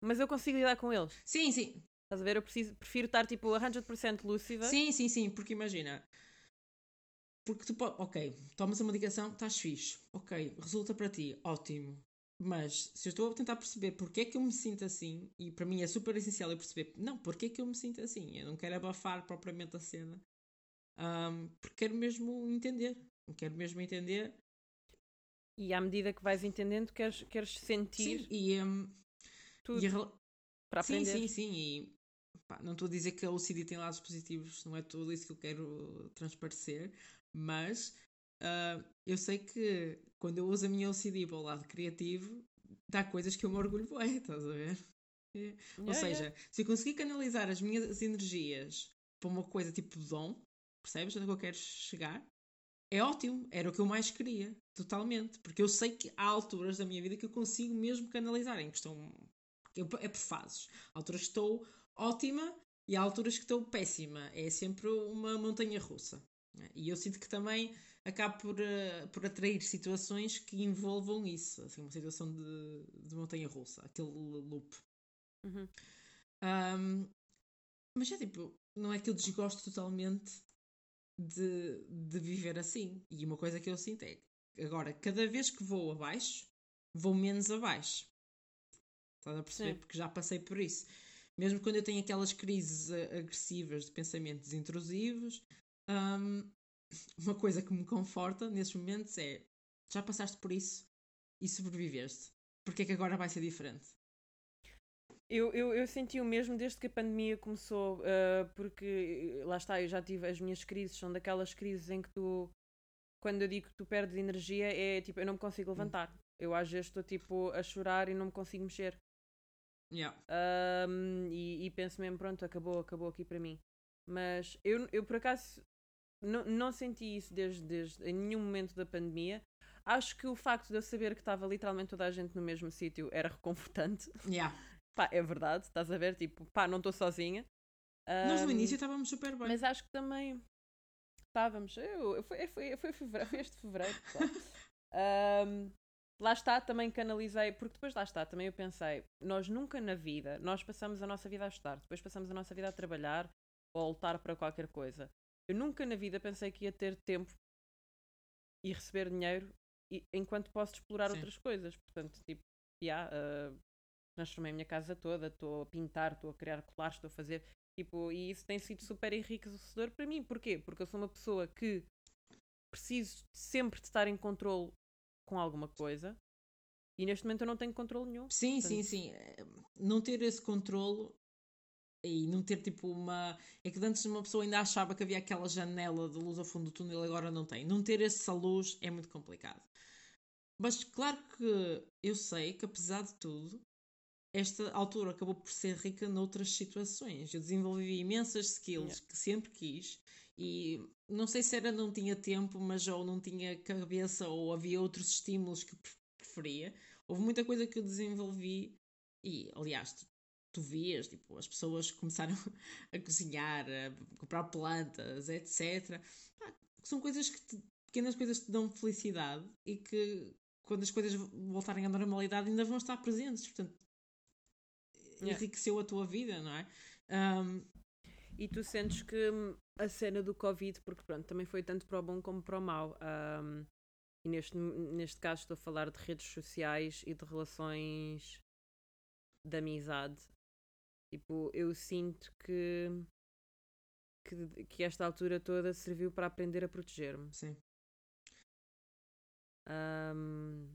[SPEAKER 1] mas eu consigo lidar com eles.
[SPEAKER 2] Sim, sim.
[SPEAKER 1] Estás a ver? Eu preciso, prefiro estar tipo 100% lúcida.
[SPEAKER 2] Sim, sim, sim, porque imagina, porque tu pode, ok, tomas a medicação, estás fixe, ok, resulta para ti, ótimo. Mas se eu estou a tentar perceber porque é que eu me sinto assim, e para mim é super essencial eu perceber, não, porque é que eu me sinto assim? Eu não quero abafar propriamente a cena, um, porque quero mesmo entender, quero mesmo entender.
[SPEAKER 1] E à medida que vais entendendo, queres, queres sentir
[SPEAKER 2] sim, e, um, tudo e a, para aprender. Sim, sim, sim. E pá, não estou a dizer que a OCD tem lados positivos, não é tudo isso que eu quero transparecer, mas uh, eu sei que quando eu uso a minha OCD para o lado criativo, dá coisas que eu me orgulho bem, estás a ver? É. Yeah, Ou seja, yeah. se eu conseguir canalizar as minhas energias para uma coisa tipo dom, percebes onde é que eu quero chegar? É ótimo, era o que eu mais queria, totalmente, porque eu sei que há alturas da minha vida que eu consigo mesmo canalizar, em questão. É por fases. Há alturas que estou ótima e há alturas que estou péssima. É sempre uma montanha russa. E eu sinto que também acabo por, uh, por atrair situações que envolvam isso, assim, uma situação de, de montanha russa, aquele loop.
[SPEAKER 1] Uhum.
[SPEAKER 2] Um, mas é tipo, não é que eu desgosto totalmente de, de viver assim. E uma coisa que eu sinto é agora, cada vez que vou abaixo, vou menos abaixo. Estás a perceber? Sim. Porque já passei por isso. Mesmo quando eu tenho aquelas crises eh, agressivas de pensamentos intrusivos, um, [LAUGHS] uma coisa que me conforta nesses momentos é já passaste por isso e sobreviveste. Porque é que agora vai ser diferente?
[SPEAKER 1] Eu, eu, eu senti o mesmo desde que a pandemia começou, uh, porque lá está, eu já tive as minhas crises, são daquelas crises em que tu, quando eu digo que tu perdes energia, é tipo, eu não me consigo hum. levantar. Eu às vezes estou tipo a chorar e não me consigo mexer.
[SPEAKER 2] Yeah.
[SPEAKER 1] Um, e, e, penso mesmo, pronto, acabou, acabou aqui para mim. Mas eu, eu por acaso não, não senti isso desde, desde em nenhum momento da pandemia. Acho que o facto de eu saber que estava literalmente toda a gente no mesmo sítio era [LAUGHS] reconfortante.
[SPEAKER 2] Yeah.
[SPEAKER 1] pá, é verdade, estás a ver? Tipo, pá, não estou sozinha.
[SPEAKER 2] Nós no início estávamos super bem.
[SPEAKER 1] Mas acho que também estávamos. Eu, eu, foi, foi, foi, fevereiro, foi este fevereiro. um, [LAUGHS] lá está, também canalizei, porque depois lá está, também eu pensei, nós nunca na vida, nós passamos a nossa vida a estudar, depois passamos a nossa vida a trabalhar ou a lutar para qualquer coisa. Eu nunca na vida pensei que ia ter tempo e receber dinheiro e, enquanto posso explorar Sim. outras coisas. Portanto, tipo, yeah, uh, transformei a minha casa toda, estou a pintar, estou a criar colares, estou a fazer. Tipo, e isso tem sido super enriquecedor para mim. Porquê? Porque eu sou uma pessoa que preciso sempre de estar em controle com alguma coisa e neste momento eu não tenho controle nenhum.
[SPEAKER 2] Sim, Portanto... sim, sim. Eh, não ter esse controle e não ter tipo uma. É que antes uma pessoa ainda achava que havia aquela janela de luz ao fundo do túnel e agora não tem. Não ter essa luz é muito complicado. Mas claro que eu sei que apesar de tudo, esta altura acabou por ser rica noutras situações. Eu desenvolvi imensas skills yeah. que sempre quis e não sei se era não tinha tempo, mas ou não tinha cabeça ou havia outros estímulos que preferia. Houve muita coisa que eu desenvolvi e, aliás, tu, vias, tipo, as pessoas começaram [LAUGHS] a cozinhar, a comprar plantas, etc. são coisas que te, pequenas coisas que te dão felicidade e que quando as coisas voltarem à normalidade ainda vão estar presentes. Portanto, yeah. enriqueceu a tua vida, não é? Um,
[SPEAKER 1] e tu sentes que a cena do Covid, porque pronto, também foi tanto para o bom como para o mau. Um, e neste, neste caso estou a falar de redes sociais e de relações de amizade. Tipo, eu sinto que, que, que esta altura toda serviu para aprender a proteger-me.
[SPEAKER 2] Sim.
[SPEAKER 1] Um,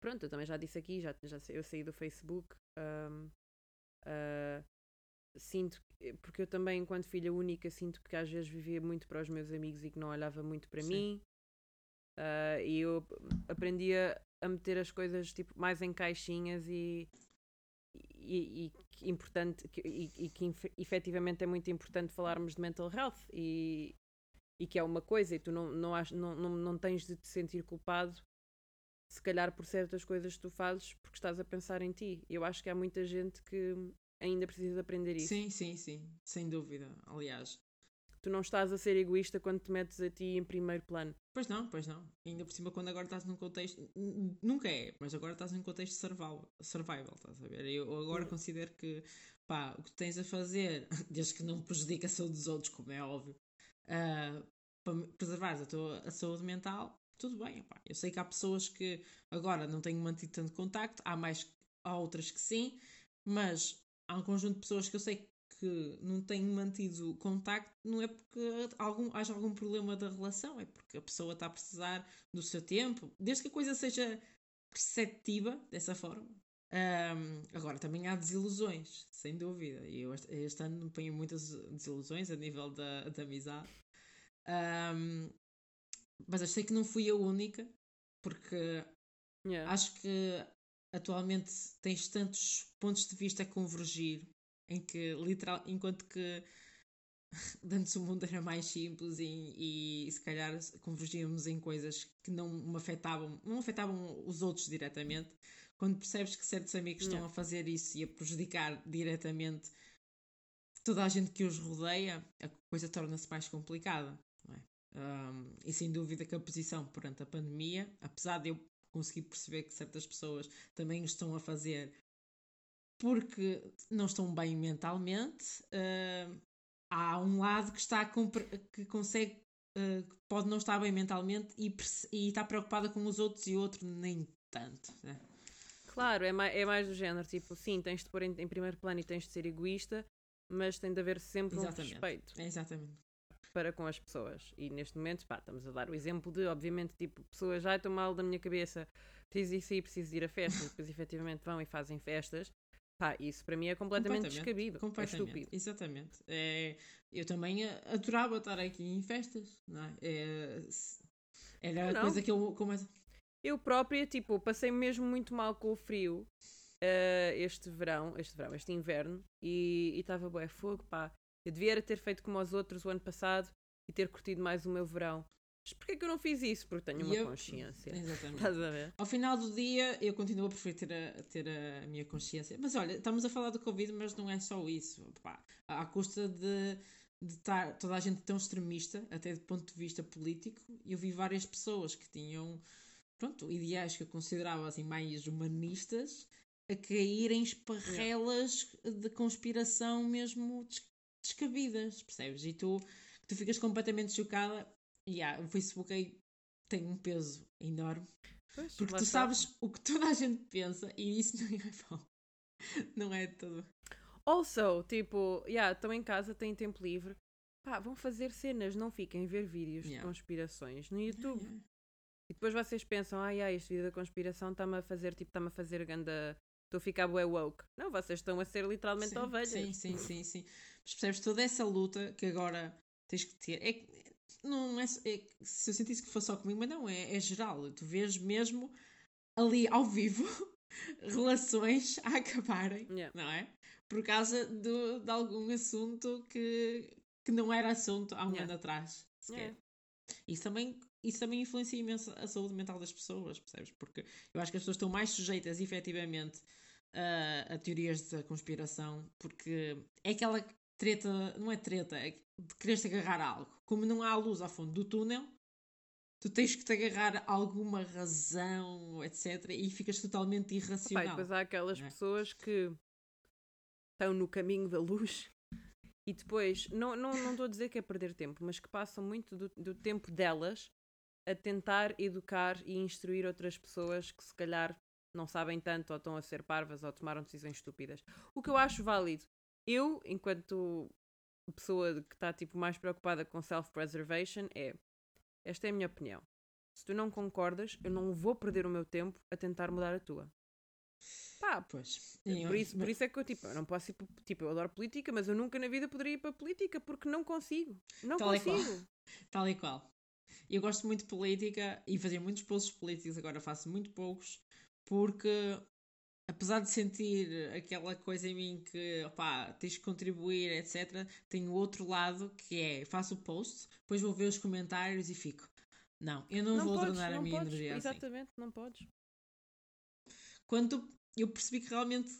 [SPEAKER 1] pronto, eu também já disse aqui, já, já eu saí do Facebook. Um, Uh, sinto, porque eu também, enquanto filha única, sinto que às vezes vivia muito para os meus amigos e que não olhava muito para Sim. mim. Uh, e eu aprendia a meter as coisas tipo, mais em caixinhas e, e, e que importante e, e que efetivamente é muito importante falarmos de mental health e, e que é uma coisa e tu não, não, não, não, não tens de te sentir culpado se calhar por certas coisas que tu fazes porque estás a pensar em ti. Eu acho que há muita gente que ainda precisa aprender isso.
[SPEAKER 2] Sim, sim, sim, sem dúvida. Aliás,
[SPEAKER 1] tu não estás a ser egoísta quando te metes a ti em primeiro plano.
[SPEAKER 2] Pois não, pois não. Ainda por cima, quando agora estás num contexto. Nunca é, mas agora estás num contexto survival, survival estás a ver? Eu agora hum. considero que pá, o que tens a fazer, [LAUGHS] desde que não prejudica a saúde dos outros, como é óbvio, uh, para preservar a tua a saúde mental, tudo bem, epá. eu sei que há pessoas que agora não têm mantido tanto contacto, há mais há outras que sim, mas há um conjunto de pessoas que eu sei que não têm mantido contacto, não é porque algum, haja algum problema da relação, é porque a pessoa está a precisar do seu tempo, desde que a coisa seja perceptiva dessa forma. Um, agora, também há desilusões, sem dúvida. E eu este, ano tenho muitas desilusões a nível da, da amizade. Um, mas sei que não fui a única, porque yeah. acho que atualmente tens tantos pontos de vista a convergir em que literal enquanto que [LAUGHS] antes o mundo era mais simples e, e se calhar convergíamos em coisas que não me afetavam, não afetavam os outros diretamente. Quando percebes que certos amigos estão a fazer isso e a prejudicar diretamente toda a gente que os rodeia, a coisa torna-se mais complicada. Um, e sem dúvida que a posição perante a pandemia, apesar de eu conseguir perceber que certas pessoas também estão a fazer porque não estão bem mentalmente, uh, há um lado que está que consegue uh, pode não estar bem mentalmente e, e está preocupada com os outros e o outro nem tanto. Né?
[SPEAKER 1] Claro, é mais, é mais do género, tipo, sim, tens de pôr em, em primeiro plano e tens de ser egoísta, mas tem de haver sempre exatamente. um respeito.
[SPEAKER 2] É exatamente.
[SPEAKER 1] Para com as pessoas. E neste momento, pá, estamos a dar o exemplo de, obviamente, tipo, pessoas já estão mal da minha cabeça, preciso ir sair, preciso ir a festas, depois [LAUGHS] efetivamente vão e fazem festas. Pá, isso para mim é completamente, completamente descabido. É completamente, é estúpido.
[SPEAKER 2] Exatamente. É, eu também adorava estar aqui em festas, não é? é era a coisa que eu começo.
[SPEAKER 1] Eu própria, tipo, passei mesmo muito mal com o frio uh, este verão, este verão, este inverno, e estava bué fogo, pá. Eu devia ter feito como os outros o ano passado e ter curtido mais o meu verão. Mas porquê que eu não fiz isso? Porque tenho uma eu... consciência. Exatamente. Estás a ver?
[SPEAKER 2] Ao final do dia, eu continuo a preferir ter a, ter a minha consciência. Mas olha, estamos a falar do Covid, mas não é só isso. Pá, à custa de, de estar toda a gente tão extremista, até do ponto de vista político, eu vi várias pessoas que tinham pronto, ideais que eu considerava assim mais humanistas a cair em esparrelas de conspiração mesmo descabidas, percebes? E tu, tu ficas completamente chocada. E yeah, o Facebook aí tem um peso enorme. Pois, porque tu sabes o que toda a gente pensa e isso não é bom. Não é tudo.
[SPEAKER 1] Also, tipo, yeah, estão em casa, têm tempo livre. Pá, vão fazer cenas, não fiquem ver vídeos yeah. de conspirações no YouTube. Yeah, e depois vocês pensam, ai ai, este vídeo da conspiração está-me a fazer, tipo, está-me a fazer ganda estou a ficar bué woke. Não, vocês estão a ser literalmente
[SPEAKER 2] sim,
[SPEAKER 1] ovelhas.
[SPEAKER 2] Sim, sim, sim, sim. Mas percebes toda essa luta que agora tens que ter. É, não é, é, se eu sentisse que fosse só comigo, mas não, é, é geral. Tu vês mesmo ali ao vivo [LAUGHS] relações a acabarem, yeah. não é? Por causa do, de algum assunto que, que não era assunto há um yeah. ano atrás. Yeah. Isso também isso também influencia imenso a saúde mental das pessoas, percebes? Porque eu acho que as pessoas estão mais sujeitas, efetivamente, a, a teorias da conspiração, porque é aquela treta, não é treta, é de querer-te agarrar a algo. Como não há luz ao fundo do túnel, tu tens que te agarrar a alguma razão, etc. E ficas totalmente irracional. Pai,
[SPEAKER 1] depois há aquelas é? pessoas que estão no caminho da luz e depois, não estou não, não a dizer que é perder tempo, mas que passam muito do, do tempo delas a tentar educar e instruir outras pessoas que se calhar não sabem tanto ou estão a ser parvas ou tomaram decisões estúpidas. O que eu acho válido. Eu, enquanto pessoa que está tipo, mais preocupada com self-preservation, é esta é a minha opinião. Se tu não concordas, eu não vou perder o meu tempo a tentar mudar a tua. Pá, pois. Por isso, por isso é que eu, tipo, eu não posso ir para, tipo, eu adoro política, mas eu nunca na vida poderia ir para a política porque não consigo. Não Tal consigo.
[SPEAKER 2] Tal e qual. E eu gosto muito de política e fazia muitos posts políticos, agora faço muito poucos, porque apesar de sentir aquela coisa em mim que opá, tens que contribuir, etc., tenho outro lado que é faço o post, depois vou ver os comentários e fico. Não, eu não, não vou podes, drenar a minha
[SPEAKER 1] podes,
[SPEAKER 2] energia
[SPEAKER 1] exatamente, assim. Exatamente, não podes.
[SPEAKER 2] Quando eu percebi que realmente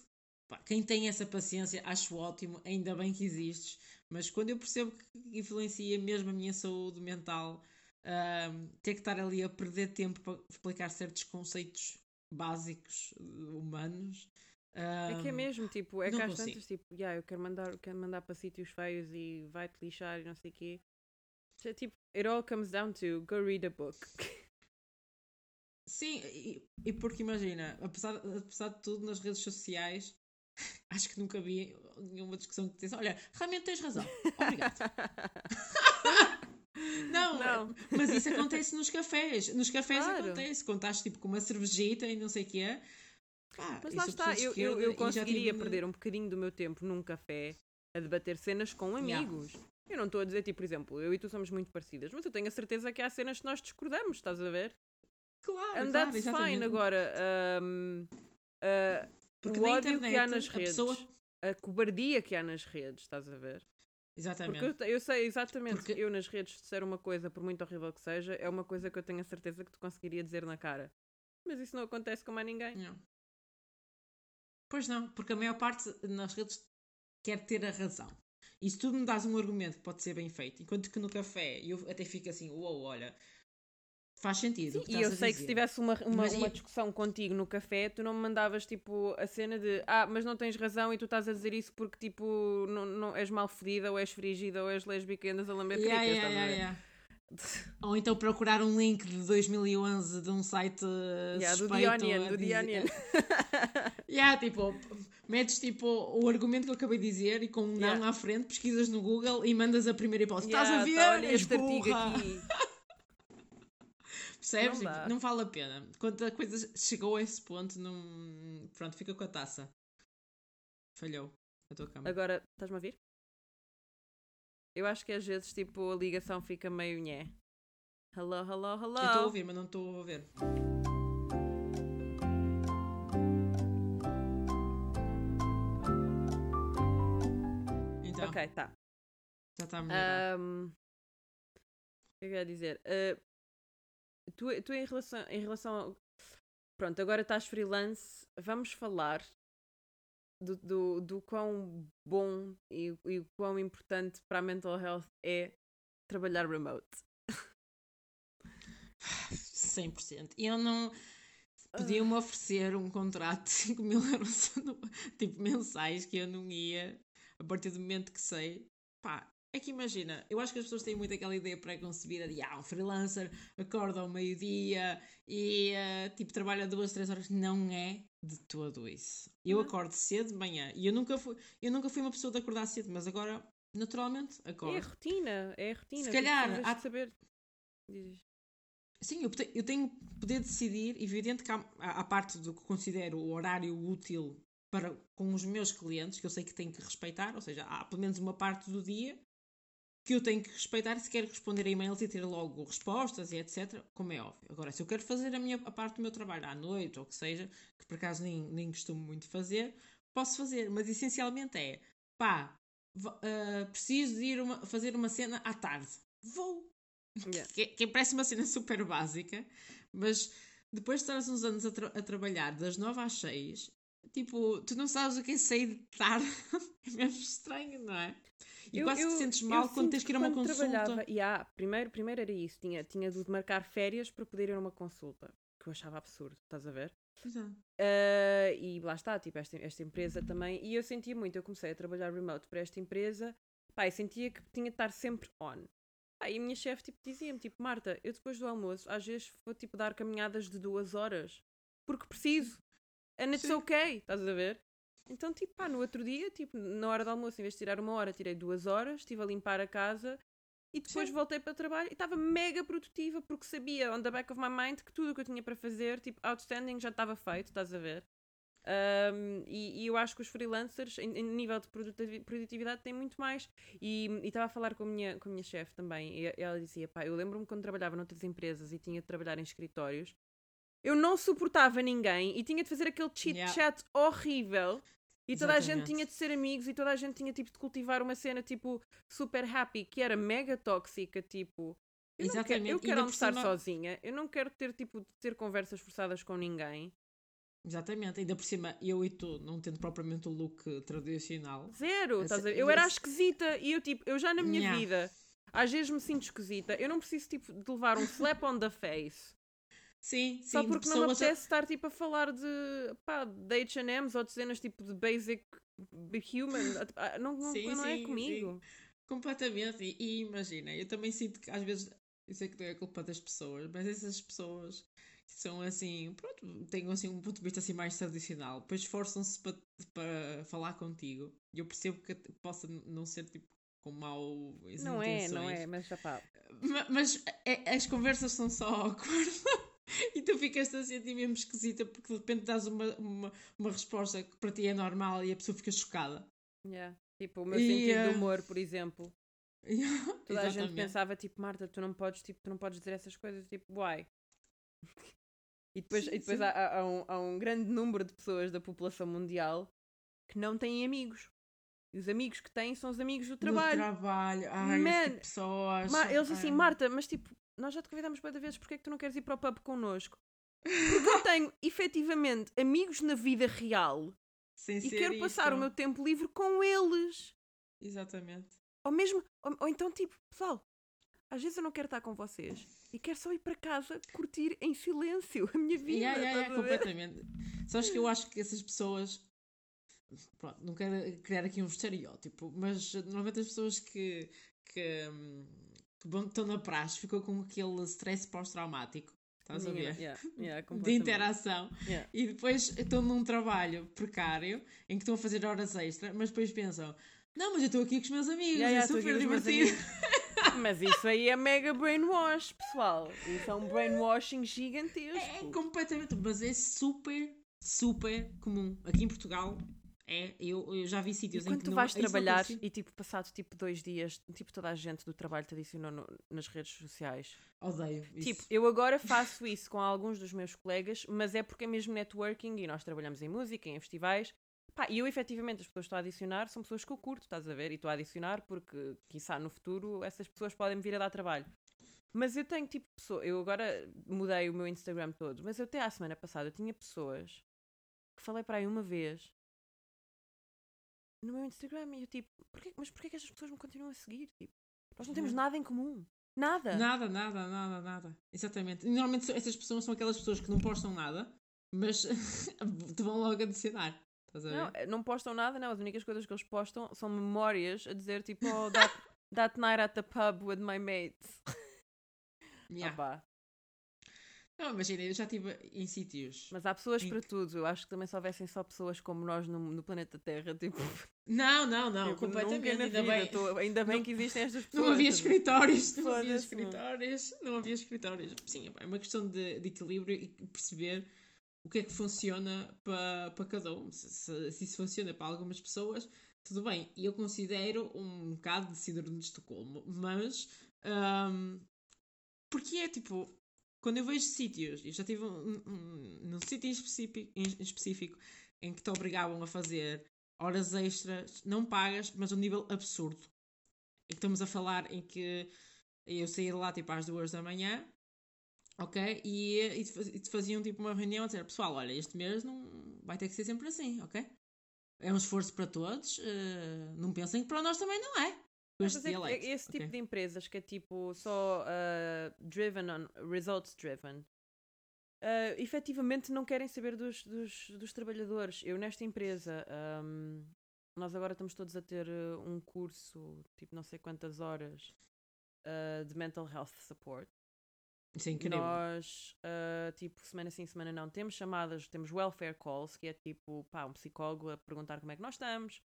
[SPEAKER 2] pá, quem tem essa paciência acho ótimo, ainda bem que existes, mas quando eu percebo que influencia mesmo a minha saúde mental um, ter que estar ali a perder tempo para explicar certos conceitos básicos humanos.
[SPEAKER 1] Um, é que é mesmo, tipo, é que às tantas, tipo, yeah, eu quero mandar, quero mandar para sítios feios e vai-te lixar e não sei o quê. É, tipo, it all comes down to go read a book. [LAUGHS]
[SPEAKER 2] Sim, e, e, porque imagina, apesar, apesar de tudo, nas redes sociais, [LAUGHS] acho que nunca vi nenhuma discussão que dissesse: Olha, realmente tens razão, obrigado. [LAUGHS] Não, não, mas isso acontece nos cafés. Nos cafés claro. acontece. Quando estás tipo com uma cervejita e não sei o que é.
[SPEAKER 1] mas lá está, eu, eu, eu conseguiria tive... perder um bocadinho do meu tempo num café a debater cenas com amigos. Yeah. Eu não estou a dizer, tipo, por exemplo, eu e tu somos muito parecidas, mas eu tenho a certeza que há cenas que nós discordamos, estás a ver?
[SPEAKER 2] Claro, And that's
[SPEAKER 1] claro, fine. Agora, um, uh, o ódio internet, que há nas redes, a, pessoa... a cobardia que há nas redes, estás a ver?
[SPEAKER 2] Exatamente.
[SPEAKER 1] Porque eu, eu sei exatamente, Porque... eu nas redes disser uma coisa, por muito horrível que seja, é uma coisa que eu tenho a certeza que tu conseguiria dizer na cara. Mas isso não acontece com mais ninguém.
[SPEAKER 2] Não. Pois não, porque a maior parte nas redes quer ter a razão. E se tu me dás um argumento que pode ser bem feito, enquanto que no café eu até fico assim, uou, wow, olha, faz sentido.
[SPEAKER 1] Sim, e eu sei que se tivesse uma, uma, uma, discussão contigo no café, tu não me mandavas tipo a cena de ah, mas não tens razão e tu estás a dizer isso porque tipo não, não és mal fedida ou és frígida ou és lésbica e andas a lamber yeah, critas, yeah, yeah, yeah.
[SPEAKER 2] Ou então procurar um link de 2011 de um site yeah, do The Onion, do The Onion. [LAUGHS] yeah, tipo, metes tipo o argumento que eu acabei de dizer e com um yeah. não à frente, pesquisas no Google e mandas a primeira hipótese. Estás a ver? Tá, este artigo aqui. [LAUGHS] Percebes? Não, não, vale a pena. Quando a coisa chegou a esse ponto, não. Pronto, fica com a taça. Falhou a tua câmera.
[SPEAKER 1] Agora, estás-me a ouvir? Eu acho que às vezes tipo a ligação fica meio nhé. Hello, hello, hello. Eu
[SPEAKER 2] estou a ouvir, mas não estou a ver.
[SPEAKER 1] Então. Ok, tá.
[SPEAKER 2] Já está melhor. Um,
[SPEAKER 1] o que eu ia dizer? Uh, tu, tu em relação, em relação ao... Pronto, agora estás freelance. Vamos falar do, do, do quão bom e, e quão importante para a mental health é trabalhar remote.
[SPEAKER 2] 100%. E eu não. Podiam-me oferecer um contrato de 5 mil euros [LAUGHS] tipo mensais que eu não ia a partir do momento que sei. Pá, é que imagina, eu acho que as pessoas têm muito aquela ideia pré-concebida de ah, um freelancer acorda ao meio-dia e uh, tipo trabalha duas, três horas. Não é de todo isso. Eu acordo cedo de manhã e eu nunca fui, eu nunca fui uma pessoa de acordar cedo, mas agora naturalmente acordo. É
[SPEAKER 1] a rotina, é a rotina.
[SPEAKER 2] Se calhar há
[SPEAKER 1] de saber. Dizes.
[SPEAKER 2] Sim, eu, eu tenho poder decidir, evidente que há, a parte do que considero o horário útil para com os meus clientes, que eu sei que tenho que respeitar, ou seja, há pelo menos uma parte do dia que eu tenho que respeitar se quero responder a e-mails e ter logo respostas e etc, como é óbvio. Agora, se eu quero fazer a, minha, a parte do meu trabalho à noite ou que seja, que por acaso nem, nem costumo muito fazer, posso fazer, mas essencialmente é pá, uh, preciso de ir uma, fazer uma cena à tarde. Vou! Yeah. [LAUGHS] Que, que parece uma cena super básica, mas depois de estar uns anos a, tra a, trabalhar das 9 às 6, tipo, tu não sabes o que é sair de tarde. [LAUGHS] é mesmo estranho, não é? E eu, quase eu, te sentes mal quando tens que ir a uma consulta. Trabalhava,
[SPEAKER 1] yeah, primeiro, primeiro era isso, tinha, tinha de marcar férias para poder ir a uma consulta, que eu achava absurdo, estás a ver?
[SPEAKER 2] Exato.
[SPEAKER 1] Uh, e lá está, tipo, esta, esta empresa também. E eu sentia muito, eu comecei a trabalhar remote para esta empresa, pá, e sentia que tinha de estar sempre on. Pá, e a minha chefe tipo, dizia-me, tipo, Marta, eu depois do almoço, às vezes vou tipo dar caminhadas de duas horas, porque preciso. And it's Sim. okay, estás a ver? Então, tipo, pá, no outro dia, tipo, na hora do almoço, em vez de tirar uma hora, tirei duas horas, estive a limpar a casa e depois Sim. voltei para o trabalho e estava mega produtiva porque sabia, on the back of my mind, que tudo o que eu tinha para fazer, tipo, outstanding, já estava feito, estás a ver? Um, e, e, eu acho que os freelancers, em, em, nível de produtividade, têm muito mais. E estava a falar com a minha, com a minha chefe também, e ela dizia: pá, eu lembro-me quando trabalhava noutras empresas e tinha de trabalhar em escritórios, eu não suportava ninguém e tinha de fazer aquele chit chat yeah. horrível e toda Exatamente. a gente tinha de ser amigos e toda a gente tinha tipo de cultivar uma cena tipo super happy, que era mega tóxica, tipo. Eu Exatamente. Quero, eu quero almoçar cima... sozinha, eu não quero ter tipo de ter conversas forçadas com ninguém.
[SPEAKER 2] Exatamente, ainda por cima eu e tu não tendo propriamente o look tradicional.
[SPEAKER 1] Zero, estás a ver? Eu era esquisita e eu tipo, eu já na minha Nha. vida às vezes me sinto esquisita, eu não preciso tipo de levar um slap on the face
[SPEAKER 2] Sim,
[SPEAKER 1] Só sim, porque não me apetece estar tipo a falar de, pá, de H&M's ou de cenas tipo de basic human. [LAUGHS] Ah, não, não, sim, não é comigo. Sim.
[SPEAKER 2] Completamente. E, e, imagina, eu também sinto que às vezes, eu sei que não é culpa das pessoas, mas essas pessoas que são assim, pronto, têm assim um ponto de vista assim mais tradicional, depois esforçam-se para, para falar contigo. E eu percebo que possa não ser tipo com mau
[SPEAKER 1] Não é, não é, mas já pá.
[SPEAKER 2] Mas, mas é, as conversas são só [LAUGHS] awkward. [LAUGHS] e tu ficas a sentir mesmo esquisita porque de repente dás uma, uma, uma resposta que para ti é normal e a pessoa fica chocada.
[SPEAKER 1] Yeah. Tipo, o meu e, sentido uh... de humor, por exemplo. [LAUGHS] Yeah, Toda a gente pensava, tipo, Marta, tu não podes, tipo, tu não podes dizer essas coisas, tipo, why? [LAUGHS] e depois, sim, e depois há, há, um, há um grande número de pessoas da população mundial que não têm amigos. E os amigos que têm são os amigos do trabalho. Do
[SPEAKER 2] trabalho, ai, Man, pessoas.
[SPEAKER 1] Ma eles assim, Marta, mas tipo, nós já te convidamos para vezes, porque é que tu não queres ir para o pub connosco? Porque eu tenho, [LAUGHS] efetivamente, amigos na vida real Sem e quero passar o meu tempo livre com eles.
[SPEAKER 2] Exatamente.
[SPEAKER 1] Ou mesmo, ou, ou então tipo, pessoal, às vezes eu não quero estar com vocês e quero só ir para casa curtir em silêncio a minha vida.
[SPEAKER 2] Yeah, yeah, yeah, completamente. Sabes que eu acho que essas pessoas. Pronto, não quero criar aqui um estereótipo, mas normalmente as pessoas que, que, hum, que estão na praxe ficam com aquele stress pós-traumático. Estás a ver?
[SPEAKER 1] yeah, yeah, [LAUGHS]
[SPEAKER 2] De interação.
[SPEAKER 1] Yeah.
[SPEAKER 2] E depois estão num trabalho precário em que estão a fazer horas extra, mas depois pensam: não, mas eu estou aqui com os meus amigos, é super divertido.
[SPEAKER 1] Mas isso aí é mega brainwash, pessoal. Isso é um brainwashing gigantesco.
[SPEAKER 2] É completamente, mas é super, super comum. Aqui em Portugal é, eu, eu já vi
[SPEAKER 1] E
[SPEAKER 2] sítios em
[SPEAKER 1] quando
[SPEAKER 2] que
[SPEAKER 1] tu
[SPEAKER 2] não,
[SPEAKER 1] vais
[SPEAKER 2] não
[SPEAKER 1] trabalhar
[SPEAKER 2] acontecia.
[SPEAKER 1] e tipo, passado tipo dois dias, tipo toda a gente do trabalho te adicionou no- nas redes sociais.
[SPEAKER 2] Odeio isso.
[SPEAKER 1] Tipo, eu agora faço isso com alguns dos meus colegas, mas é porque é mesmo networking e nós trabalhamos em música, em festivais. Pá, e eu efetivamente as pessoas que estou a adicionar são pessoas que eu curto, estás a ver? E estou a adicionar porque, quiçá no futuro, essas pessoas podem me vir a dar trabalho. Mas eu tenho tipo pessoa, eu agora mudei o meu Instagram todo, mas eu até à semana passada eu tinha pessoas que falei para aí uma vez no meu Instagram e eu tipo, porquê, mas porquê que estas pessoas me continuam a seguir? Tipo, nós não temos
[SPEAKER 2] Uhum.
[SPEAKER 1] nada em comum. Nada.
[SPEAKER 2] Nada, nada, nada, nada. Exatamente. E Normalmente essas pessoas são aquelas pessoas que não postam nada, mas [LAUGHS] te vão logo a ver?
[SPEAKER 1] Não, eh, não postam nada, não. As únicas coisas que eles postam são memórias a dizer tipo, oh, that, that night at the pub with my mates. [LAUGHS]
[SPEAKER 2] Yeah.
[SPEAKER 1] Opá.
[SPEAKER 2] Não, imagina, eu já estive em sítios.
[SPEAKER 1] Mas há pessoas
[SPEAKER 2] Em
[SPEAKER 1] para tudo. Eu acho que também se houvessem só pessoas como nós no, no planeta Terra, tipo,
[SPEAKER 2] Não, não, não,
[SPEAKER 1] tipo, nunca
[SPEAKER 2] completamente. Ainda
[SPEAKER 1] vida.
[SPEAKER 2] bem,
[SPEAKER 1] tô- ainda bem
[SPEAKER 2] não-
[SPEAKER 1] que existem estas pessoas.
[SPEAKER 2] não havia
[SPEAKER 1] sabe?
[SPEAKER 2] escritórios, não havia escritórios, não havia escritórios. Sim, é uma questão de, de equilíbrio e perceber o que é que funciona para para cada um. Se, se- se isso funciona para algumas pessoas, tudo bem. E eu considero um bocado de síndrome de Estocolmo, mas ahm, porque é tipo, quando eu vejo sítios, eu já tive um, um, num sítio em específico, em específico em que te obrigavam a fazer horas extras, não pagas, mas um nível absurdo. E estamos a falar em que eu saía de lá tipo às duas da manhã, ok? E, e, e te faziam tipo uma reunião a dizer: pessoal, olha, este mês não vai ter que ser sempre assim, ok? É um esforço para todos, eh, não pensem que para nós também não é.
[SPEAKER 1] Mas é que
[SPEAKER 2] dialeto,
[SPEAKER 1] esse tipo
[SPEAKER 2] ok?
[SPEAKER 1] de empresas que é tipo só ah, driven on results driven, ah, efetivamente não querem saber dos, dos, dos trabalhadores. Eu nesta empresa, ahm, nós agora estamos todos a ter ah, um curso, tipo não sei quantas horas, ah, de mental health support.
[SPEAKER 2] Isso é incrível.
[SPEAKER 1] Nós, ah, tipo, semana sim, semana não, temos chamadas, temos welfare calls, que é tipo, pá, um psicólogo a perguntar como é que nós estamos.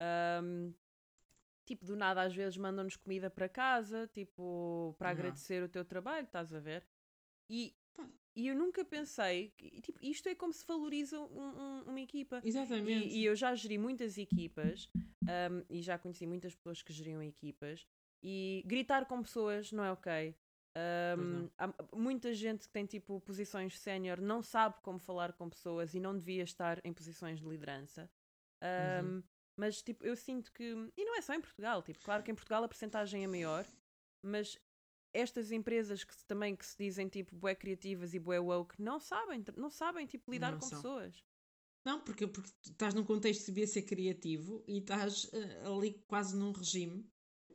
[SPEAKER 1] Ahm, tipo, do nada às vezes mandam-nos comida para casa, tipo, para agradecer o teu trabalho, estás a ver? E, e eu nunca pensei, que, tipo, isto é como se valoriza um- um- uma equipa.
[SPEAKER 2] Exatamente.
[SPEAKER 1] E, e eu já geri muitas equipas um, e já conheci muitas pessoas que geriam equipas e gritar com pessoas não é ok. Um, muita gente que tem tipo posições sénior não sabe como falar com pessoas e não devia estar em posições de liderança. Um,
[SPEAKER 2] Uhum.
[SPEAKER 1] Mas tipo, eu sinto que. E não é só em Portugal, tipo, claro que em Portugal a percentagem é maior, mas estas empresas que também que se dizem tipo bué criativas e bué woke não sabem, não sabem tipo lidar
[SPEAKER 2] Não
[SPEAKER 1] com
[SPEAKER 2] são.
[SPEAKER 1] pessoas.
[SPEAKER 2] Não, porque, porque estás num contexto que devia ser criativo e estás eh, ali quase num regime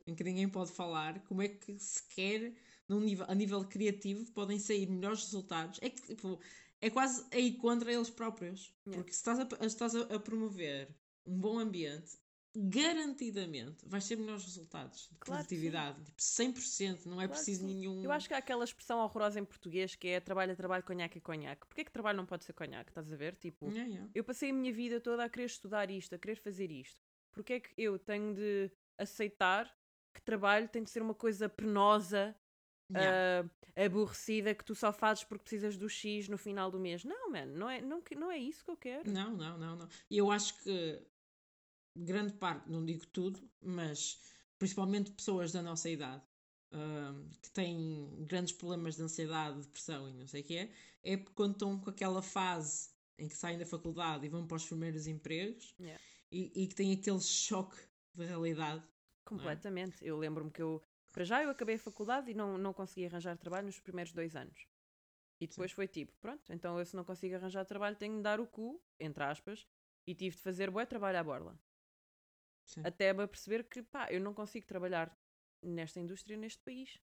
[SPEAKER 2] em que ninguém pode falar. Como é que sequer num nível, a nível criativo podem sair melhores resultados? É que tipo, é quase aí contra eles próprios.
[SPEAKER 1] Yeah.
[SPEAKER 2] Porque se estás, a, estás a, a promover um bom ambiente, garantidamente vais ter melhores resultados de
[SPEAKER 1] Claro
[SPEAKER 2] produtividade. Tipo, 100%, não é
[SPEAKER 1] Claro
[SPEAKER 2] preciso nenhum.
[SPEAKER 1] Eu acho que há aquela expressão horrorosa em português que é trabalho, trabalho, conhaque é conhaque. Porquê que trabalho não pode ser conhaque? Estás a ver? Tipo,
[SPEAKER 2] Yeah, yeah.
[SPEAKER 1] eu passei a minha vida toda a querer estudar isto, a querer fazer isto. Porquê é que eu tenho de aceitar que trabalho tem de ser uma coisa penosa,
[SPEAKER 2] Yeah.
[SPEAKER 1] ah, aborrecida, que tu só fazes porque precisas do X no final do mês? Não, mano, não é, não, não é isso que eu quero.
[SPEAKER 2] Não, não, não, não. E eu acho que grande parte, não digo tudo, mas principalmente pessoas da nossa idade que têm grandes problemas de ansiedade, depressão e não sei o que é, é porque quando estão com aquela fase em que saem da faculdade e vão para os primeiros empregos
[SPEAKER 1] Yeah.
[SPEAKER 2] e, e que têm aquele choque de realidade.
[SPEAKER 1] Completamente. Eu lembro-me que eu, para já, eu acabei a faculdade e não, não consegui arranjar trabalho nos primeiros dois anos. E depois foi tipo, pronto, então eu se não consigo arranjar trabalho tenho de dar o cu, entre aspas, e tive de fazer bué trabalho à borla.
[SPEAKER 2] Sim.
[SPEAKER 1] até me perceber que pá, eu não consigo trabalhar nesta indústria neste país.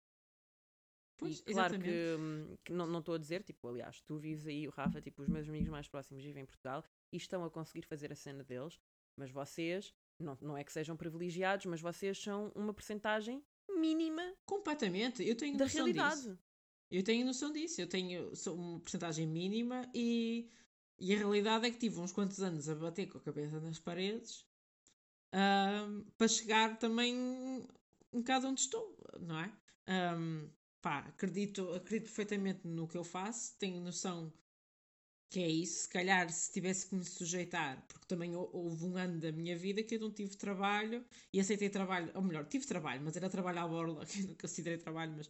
[SPEAKER 2] Pois,
[SPEAKER 1] e claro que, hum, que não não estou a dizer, tipo, aliás, tu vives aí, o Rafa, tipo, os meus amigos mais próximos vivem em Portugal e estão a conseguir fazer a cena deles, mas vocês, não, não é que sejam privilegiados, mas vocês são uma porcentagem mínima
[SPEAKER 2] Completamente. Eu tenho
[SPEAKER 1] da
[SPEAKER 2] noção disso.
[SPEAKER 1] realidade.
[SPEAKER 2] Eu tenho noção disso. Eu tenho sou uma porcentagem mínima e, e a realidade é que tive uns quantos anos a bater com a cabeça nas paredes para chegar também um bocado onde estou, não é? Ahm, pá, acredito, acredito perfeitamente no que eu faço, tenho noção que é isso. Se calhar, se tivesse que me sujeitar, porque também hou- houve um ano da minha vida que eu não tive trabalho e aceitei trabalho, ou melhor, tive trabalho, mas era trabalho à borla, [LAUGHS] que eu não considerei trabalho, mas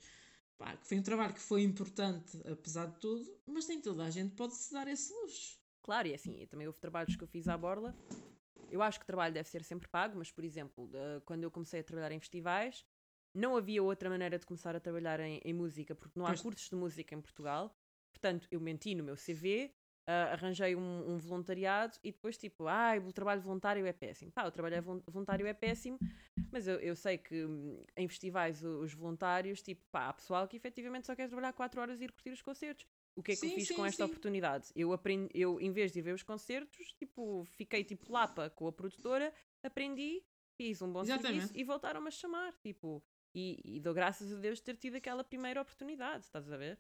[SPEAKER 2] pá, que foi um trabalho que foi importante, apesar de tudo, mas nem toda a gente pode se dar esse luxo.
[SPEAKER 1] Claro, e assim, eu também houve trabalhos que eu fiz à borla. Eu acho que o trabalho deve ser sempre pago, mas, por exemplo, quando eu comecei a trabalhar em festivais, não havia outra maneira de começar a trabalhar em, em música, porque não há
[SPEAKER 2] Pois.
[SPEAKER 1] cursos de música em Portugal. Portanto, eu menti no meu CV, ah, arranjei um, um voluntariado e depois, tipo, ah, o trabalho voluntário é péssimo. Pá, o trabalho é vol- voluntário é péssimo, mas eu, eu sei que hum, em festivais os voluntários, tipo, pá, há pessoal que efetivamente só quer trabalhar 4 horas e ir curtir os concertos. O que é que eu
[SPEAKER 2] Sim,
[SPEAKER 1] fiz
[SPEAKER 2] sim,
[SPEAKER 1] com esta
[SPEAKER 2] sim.
[SPEAKER 1] oportunidade? Eu aprendi, eu em vez de ir ver os concertos, tipo, fiquei tipo lapa com a produtora, aprendi, fiz um bom
[SPEAKER 2] Exatamente.
[SPEAKER 1] serviço e voltaram-me a chamar, tipo, e, e dou graças a Deus de ter tido aquela primeira oportunidade, estás a ver?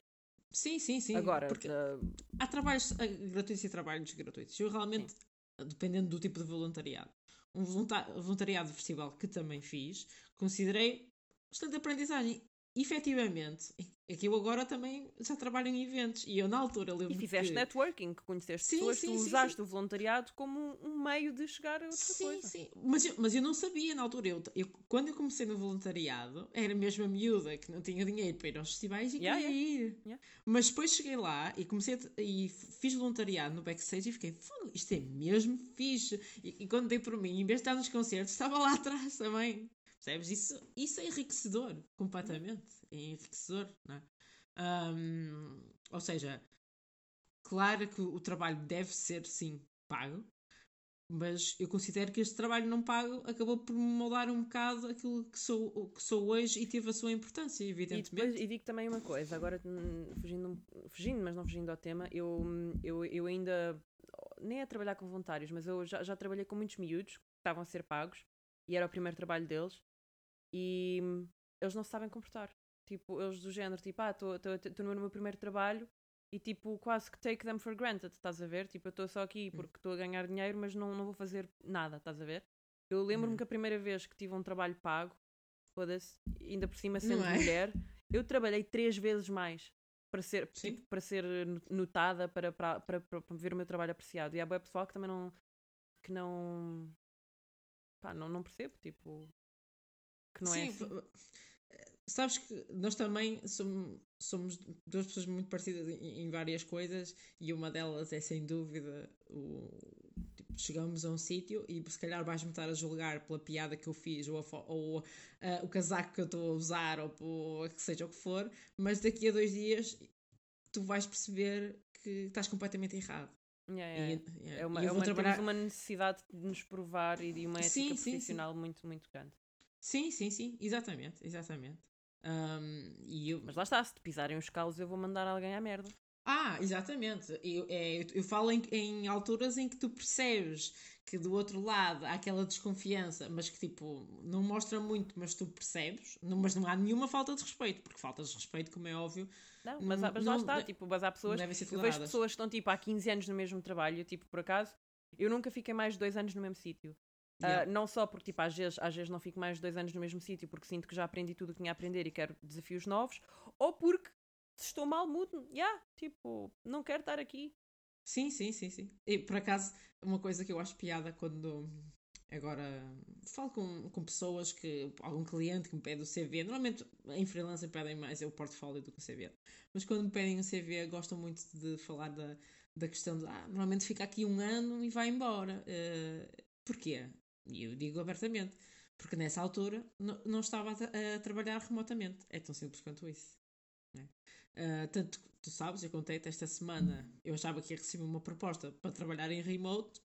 [SPEAKER 2] Sim, sim, sim.
[SPEAKER 1] Agora,
[SPEAKER 2] porque
[SPEAKER 1] ah,
[SPEAKER 2] há trabalhos gratuitos e trabalhos gratuitos. Eu realmente, dependendo do tipo de voluntariado, um volunta- voluntariado de festival que também fiz, considerei bastante aprendizagem. Efetivamente, é que eu agora também já trabalho em eventos e eu na altura lembro
[SPEAKER 1] e fizeste
[SPEAKER 2] que...
[SPEAKER 1] networking, que conheceste
[SPEAKER 2] Sim,
[SPEAKER 1] pessoas,
[SPEAKER 2] sim,
[SPEAKER 1] tu
[SPEAKER 2] sim,
[SPEAKER 1] usaste
[SPEAKER 2] sim.
[SPEAKER 1] o voluntariado como um, meio de chegar a outra
[SPEAKER 2] Sim,
[SPEAKER 1] coisa.
[SPEAKER 2] sim, mas eu, mas eu não sabia na altura. Eu, eu- quando eu comecei no voluntariado, era mesmo a miúda que não tinha dinheiro para ir aos festivais e
[SPEAKER 1] Yeah,
[SPEAKER 2] queria ir.
[SPEAKER 1] Yeah.
[SPEAKER 2] Mas depois cheguei lá e comecei a e fiz voluntariado no backstage e fiquei, "Fogo, isto é mesmo fixe. E, e quando dei por mim, em vez de estar nos concertos, estava lá [LAUGHS] atrás também. Percebes? Isso, isso é enriquecedor, completamente. É enriquecedor, não é? Ahm, ou seja, claro que o trabalho deve ser, sim, pago, mas eu considero que este trabalho não pago acabou por moldar um bocado aquilo que sou, que sou hoje e teve a sua importância,
[SPEAKER 1] E,
[SPEAKER 2] evidentemente.
[SPEAKER 1] depois, e digo também uma coisa, agora hum, fugindo, um- fugindo, mas não fugindo ao tema, eu, hum, eu, eu ainda nem a trabalhar com voluntários, mas eu já, já trabalhei com muitos miúdos que estavam a ser pagos e era o primeiro trabalho deles e hum, eles não se sabem comportar. Tipo, eles do género, tipo, ah, estou no meu primeiro trabalho e tipo, quase que take them for granted, estás a ver? Tipo, eu estou só aqui
[SPEAKER 2] Hum.
[SPEAKER 1] porque estou a ganhar dinheiro, mas não, não vou fazer nada, estás a ver? Eu lembro-me
[SPEAKER 2] Hum.
[SPEAKER 1] que a primeira vez que tive um trabalho pago, foda-se, ainda por cima sendo
[SPEAKER 2] é?
[SPEAKER 1] mulher, eu trabalhei três vezes mais para ser, tipo, para ser no- notada, para, para, para, para ver o meu trabalho apreciado. E há boa pessoal que também não. que não. Pá, não, não percebo, tipo. que não é
[SPEAKER 2] Sim,
[SPEAKER 1] assim.
[SPEAKER 2] f- sabes que nós também somos, somos duas pessoas muito parecidas em, em várias coisas e uma delas é sem dúvida o tipo, chegamos a um sítio e se calhar vais-me estar a julgar pela piada que eu fiz ou, a ou, ah, o casaco que eu estou a usar ou por, que seja o que for, mas daqui a dois dias tu vais perceber que estás completamente errado.
[SPEAKER 1] Yeah,
[SPEAKER 2] E-
[SPEAKER 1] yeah.
[SPEAKER 2] yeah,
[SPEAKER 1] É uma,
[SPEAKER 2] e eu
[SPEAKER 1] é uma,
[SPEAKER 2] trabalhar-
[SPEAKER 1] uma necessidade de nos provar e de uma ética
[SPEAKER 2] Sim, sim, sim.
[SPEAKER 1] profissional muito, muito grande.
[SPEAKER 2] Sim, sim, sim, exatamente, exatamente. Ahm, e eu,
[SPEAKER 1] Mas lá está, se te pisarem os calos, eu vou mandar alguém à merda.
[SPEAKER 2] Ah, exatamente. Eu, é, eu, falo em, em alturas em que tu percebes que do outro lado há aquela desconfiança, mas que tipo, não mostra muito, mas tu percebes, não, mas não há nenhuma falta de respeito, porque faltas de respeito, como é óbvio,
[SPEAKER 1] Não, mas,
[SPEAKER 2] Não-
[SPEAKER 1] mas lá
[SPEAKER 2] não
[SPEAKER 1] está,
[SPEAKER 2] de-
[SPEAKER 1] tipo, mas há pessoas.
[SPEAKER 2] devem ser
[SPEAKER 1] Eu vejo pessoas que estão tipo há 15 anos no mesmo trabalho, tipo, por acaso, eu nunca fiquei mais de dois anos no mesmo sítio. Ah,
[SPEAKER 2] Yeah.
[SPEAKER 1] não só porque tipo, às, vezes, às vezes não fico mais de dois anos no mesmo sítio porque sinto que já aprendi tudo o que tinha a aprender e quero desafios novos, ou porque se estou mal, mudo. Yeah, tipo, não quero estar aqui.
[SPEAKER 2] Sim, sim, sim, sim. E por acaso, uma coisa que eu acho piada quando agora falo com, com pessoas que algum cliente que me pede o CV, normalmente em freelancer pedem mais é o portfólio do que o CV. Mas quando me pedem o CV, gostam muito de falar da, da questão de ah, normalmente fica aqui um ano e vai embora. Eh, porquê? E eu digo abertamente, porque nessa altura não, não estava a, a trabalhar remotamente. É tão simples quanto isso. né? Ah, tanto tu sabes, eu contei-te esta semana, eu achava que ia receber uma proposta para trabalhar em remote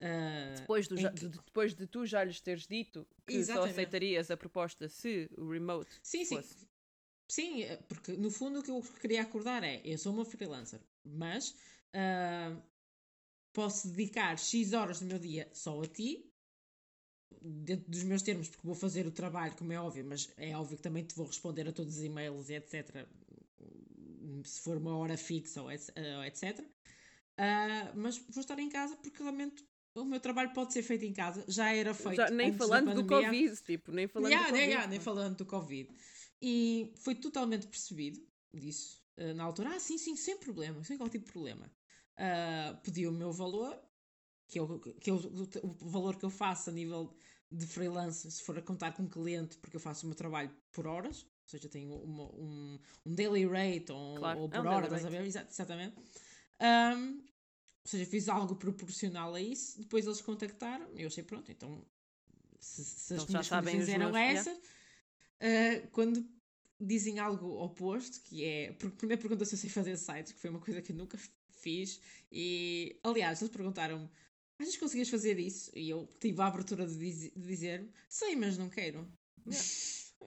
[SPEAKER 2] Uh,
[SPEAKER 1] depois, do, que... de, depois de tu já lhes teres dito que Exatamente. só aceitarias a proposta se o remote
[SPEAKER 2] sim, fosse. Sim, sim, eh, porque no fundo o que eu queria acordar é: eu sou uma freelancer, mas uh, posso dedicar X horas do meu dia só a ti, dentro dos meus termos, porque vou fazer o trabalho, como é óbvio, mas é óbvio que também te vou responder a todos os e-mails e etc. Se for uma hora fixa ou etc. Uh, ah, mas vou estar em casa porque realmente o meu trabalho pode ser feito em casa, já era feito. Já,
[SPEAKER 1] nem falando do Covid, tipo, nem falando
[SPEAKER 2] yeah,
[SPEAKER 1] do Covid.
[SPEAKER 2] Yeah, nem falando do Covid. E foi totalmente percebido disso uh, na altura. Ah, sim, sim, sem problema, sem qualquer tipo de problema. Uh, pedi o meu valor, que, eu, que eu, o valor que eu faço a nível de freelance, se for a contar com cliente, porque eu faço o meu trabalho por horas, ou seja, tenho uma, um, um daily rate ou, claro, ou por é um hora, estás a ver? Exatamente. Um, ou seja, fiz algo proporcional a isso. Depois eles contactaram e eu achei, pronto, então se, se as minhas condições eram meus, essas, uh, quando dizem algo oposto, que é. Porque primeiro pergunta se eu sei fazer sites, que foi uma coisa que eu nunca fiz. E aliás, eles perguntaram-me. Achas que conseguias fazer isso? E eu tive a abertura de, diz, de dizer sei, mas não quero. Yeah.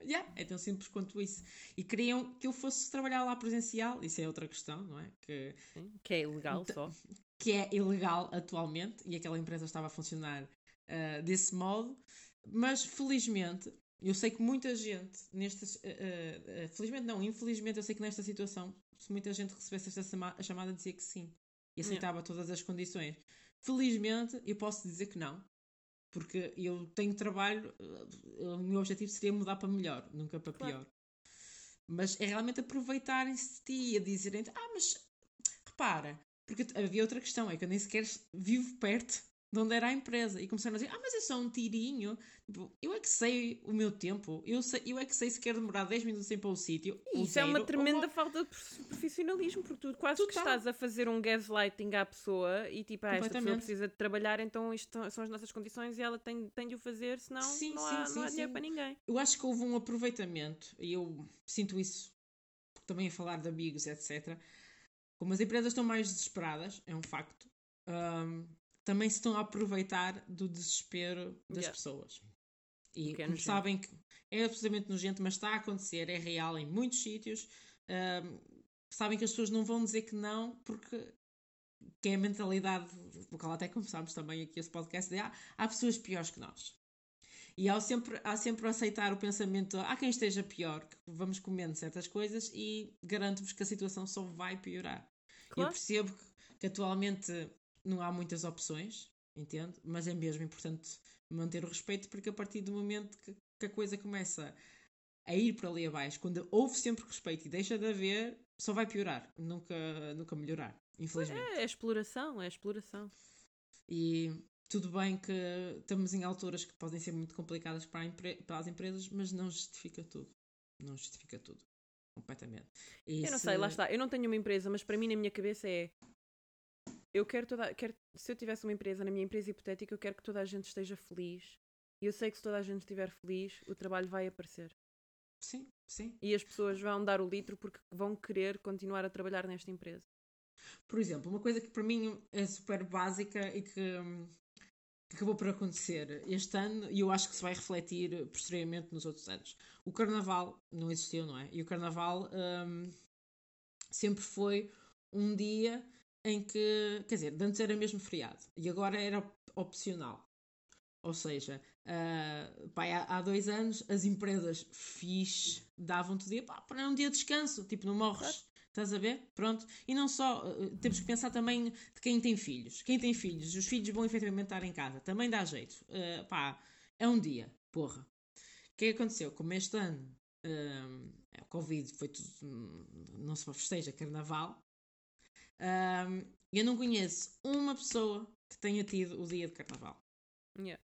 [SPEAKER 2] [LAUGHS] yeah, é tão simples quanto isso. E queriam que eu fosse trabalhar lá presencial, isso é outra questão, não é? Que,
[SPEAKER 1] Sim, que é ilegal só
[SPEAKER 2] que é ilegal atualmente, e aquela empresa estava a funcionar uh, desse modo, mas felizmente, eu sei que muita gente, nestas, uh, uh, felizmente não, infelizmente, eu sei que nesta situação, se muita gente recebesse esta chamada, dizia que sim, e aceitava yeah. todas as condições. Felizmente, eu posso dizer que não, porque eu tenho trabalho, o meu objetivo seria mudar para melhor, nunca para claro. pior. Mas é realmente aproveitarem-se de ti, a dizerem ah, mas repara, porque havia outra questão, é que eu nem sequer vivo perto de onde era a empresa. E começaram a dizer, ah, mas é só um tirinho. Tipo, eu é que sei o meu tempo. Eu, sei, eu é que sei se quer demorar 10 minutos sem para o sítio.
[SPEAKER 1] Isso é uma tremenda ou... falta de profissionalismo, porque tu quase que estás a fazer um gaslighting à pessoa e tipo, ah, esta pessoa precisa de trabalhar, então isto são as nossas condições e ela tem, tem de o fazer, senão sim, não, sim, há, sim, não há dinheiro para ninguém.
[SPEAKER 2] Eu acho que houve um aproveitamento, e eu sinto isso também a falar de amigos, etc como as empresas estão mais desesperadas, é um facto, um, também se estão a aproveitar do desespero das yeah. pessoas. E é sabem que é absolutamente nojento, mas está a acontecer, é real em muitos sítios. Um, sabem que as pessoas não vão dizer que não, porque que é a mentalidade, o qual até começámos também aqui esse podcast, de ah, há pessoas piores que nós. E há sempre, há sempre aceitar o pensamento, há quem esteja pior, que vamos comendo certas coisas e garanto-vos que a situação só vai piorar. Claro. Eu percebo que, que, atualmente não há muitas opções, entendo, mas é mesmo importante manter o respeito porque a partir do momento que, que a coisa começa a ir para ali abaixo, quando houve sempre respeito e deixa de haver, só vai piorar, nunca, nunca melhorar, infelizmente.
[SPEAKER 1] É, é exploração, é exploração.
[SPEAKER 2] E tudo bem que estamos em alturas que podem ser muito complicadas para, para as empresas, mas não justifica tudo. Não justifica tudo. Completamente.
[SPEAKER 1] E eu não se... sei, lá está. Eu não tenho uma empresa, mas para mim, na minha cabeça, é. Eu quero toda. Quero, se eu tivesse uma empresa, na minha empresa hipotética, eu quero que toda a gente esteja feliz. E eu sei que se toda a gente estiver feliz, o trabalho vai aparecer.
[SPEAKER 2] Sim, sim.
[SPEAKER 1] E as pessoas vão dar o litro porque vão querer continuar a trabalhar nesta empresa.
[SPEAKER 2] Por exemplo, uma coisa que para mim é super básica e que hum, que acabou por acontecer este ano e eu acho que se vai refletir posteriormente nos outros anos. O Carnaval não existiu, não é? E o Carnaval um, sempre foi um dia em que, quer dizer, antes era mesmo feriado e agora era opcional. Ou seja, uh, pá, há, há, dois anos as empresas fixe davam-te dia para um dia de descanso, tipo, não morres. Estás a ver? Pronto. E não só, uh, temos que pensar também de quem tem filhos. Quem tem filhos, os filhos vão efetivamente estar em casa. Também dá jeito. Uh, pá, é um dia, porra. O que é que aconteceu? Como este ano uh, o Covid foi tudo, não se festeja carnaval, uh, eu não conheço uma pessoa que tenha tido o dia de carnaval.
[SPEAKER 1] Yeah.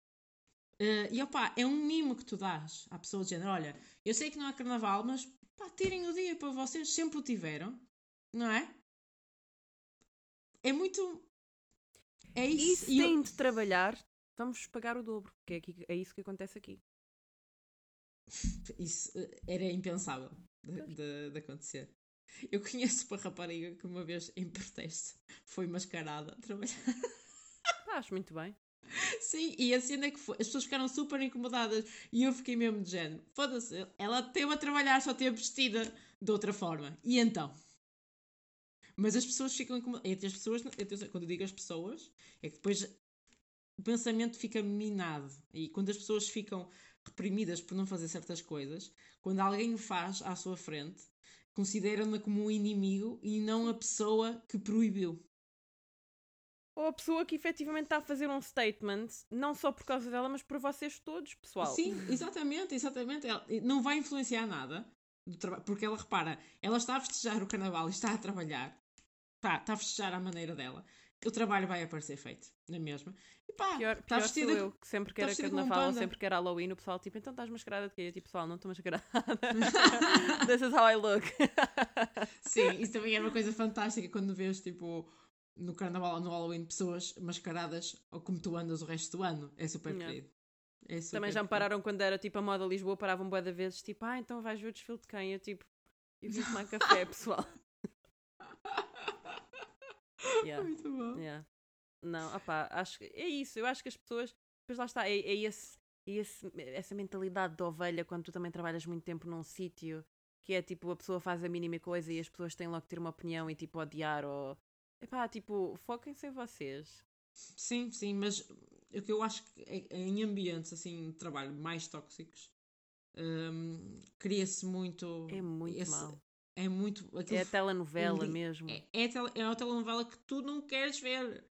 [SPEAKER 2] Uh, e opá, é um mimo que tu dás à pessoa género: olha, eu sei que não há carnaval, mas Pá, tirem o dia para vocês, sempre o tiveram, não é? É muito.
[SPEAKER 1] É isso. E se têm eu... de trabalhar, vamos pagar o dobro, porque é, aqui, é isso que acontece aqui. [LAUGHS]
[SPEAKER 2] Isso eh, era impensável de, de, de acontecer. Eu conheço uma rapariga que uma vez em protesto foi mascarada a trabalhar. [LAUGHS]
[SPEAKER 1] Ah, acho muito bem. [LAUGHS]
[SPEAKER 2] Sim, e a cena é que foi, as pessoas ficaram super incomodadas e eu fiquei mesmo de género. Foda-se, ela teve a trabalhar, só teve vestida de outra forma. E então? Mas as pessoas ficam incomodadas. Entre as pessoas, quando eu digo as pessoas, é que depois o pensamento fica minado. E quando as pessoas ficam reprimidas por não fazer certas coisas, quando alguém o faz à sua frente, consideram-na como um inimigo e não a pessoa que proibiu.
[SPEAKER 1] Ou a pessoa que efetivamente está a fazer um statement, não só por causa dela, mas por vocês todos, pessoal.
[SPEAKER 2] Sim, exatamente, exatamente. Ela não vai influenciar nada, porque ela repara, ela está a festejar o carnaval e está a trabalhar, está, está a festejar à maneira dela. O trabalho vai aparecer feito, na mesma. E pá,
[SPEAKER 1] pior, está pior vestida, sou eu, que sempre que era carnaval ou sempre que era Halloween, o pessoal tipo, então estás mascarada de quê? Eu tipo, pessoal, não estou mascarada. [LAUGHS] This is how I look.
[SPEAKER 2] Sim, isso também é uma coisa fantástica quando vês tipo no carnaval ou no Halloween pessoas mascaradas ou como tu andas o resto do ano. É super querido.
[SPEAKER 1] É super Também já me pararam quando era tipo a moda Lisboa, paravam boa de vezes, tipo, ah, então vais ver o desfile de quem? Eu tipo, e vim tomar café, [LAUGHS] pessoal. [LAUGHS]
[SPEAKER 2] yeah. Muito bom.
[SPEAKER 1] Yeah. Não, opá, acho que é isso. Eu acho que as pessoas, depois lá está, é, é, esse, é esse, essa mentalidade de ovelha quando tu também trabalhas muito tempo num sítio que é tipo a pessoa faz a mínima coisa e as pessoas têm logo que ter uma opinião e tipo odiar ou Epá, tipo, foquem-se em vocês.
[SPEAKER 2] Sim, sim, mas o que eu acho que é, é em ambientes assim de trabalho mais tóxicos um, cria-se muito.
[SPEAKER 1] É muito esse, mal.
[SPEAKER 2] É muito.
[SPEAKER 1] é a telenovela mesmo.
[SPEAKER 2] É, é, tele, é a telenovela que tu não queres ver.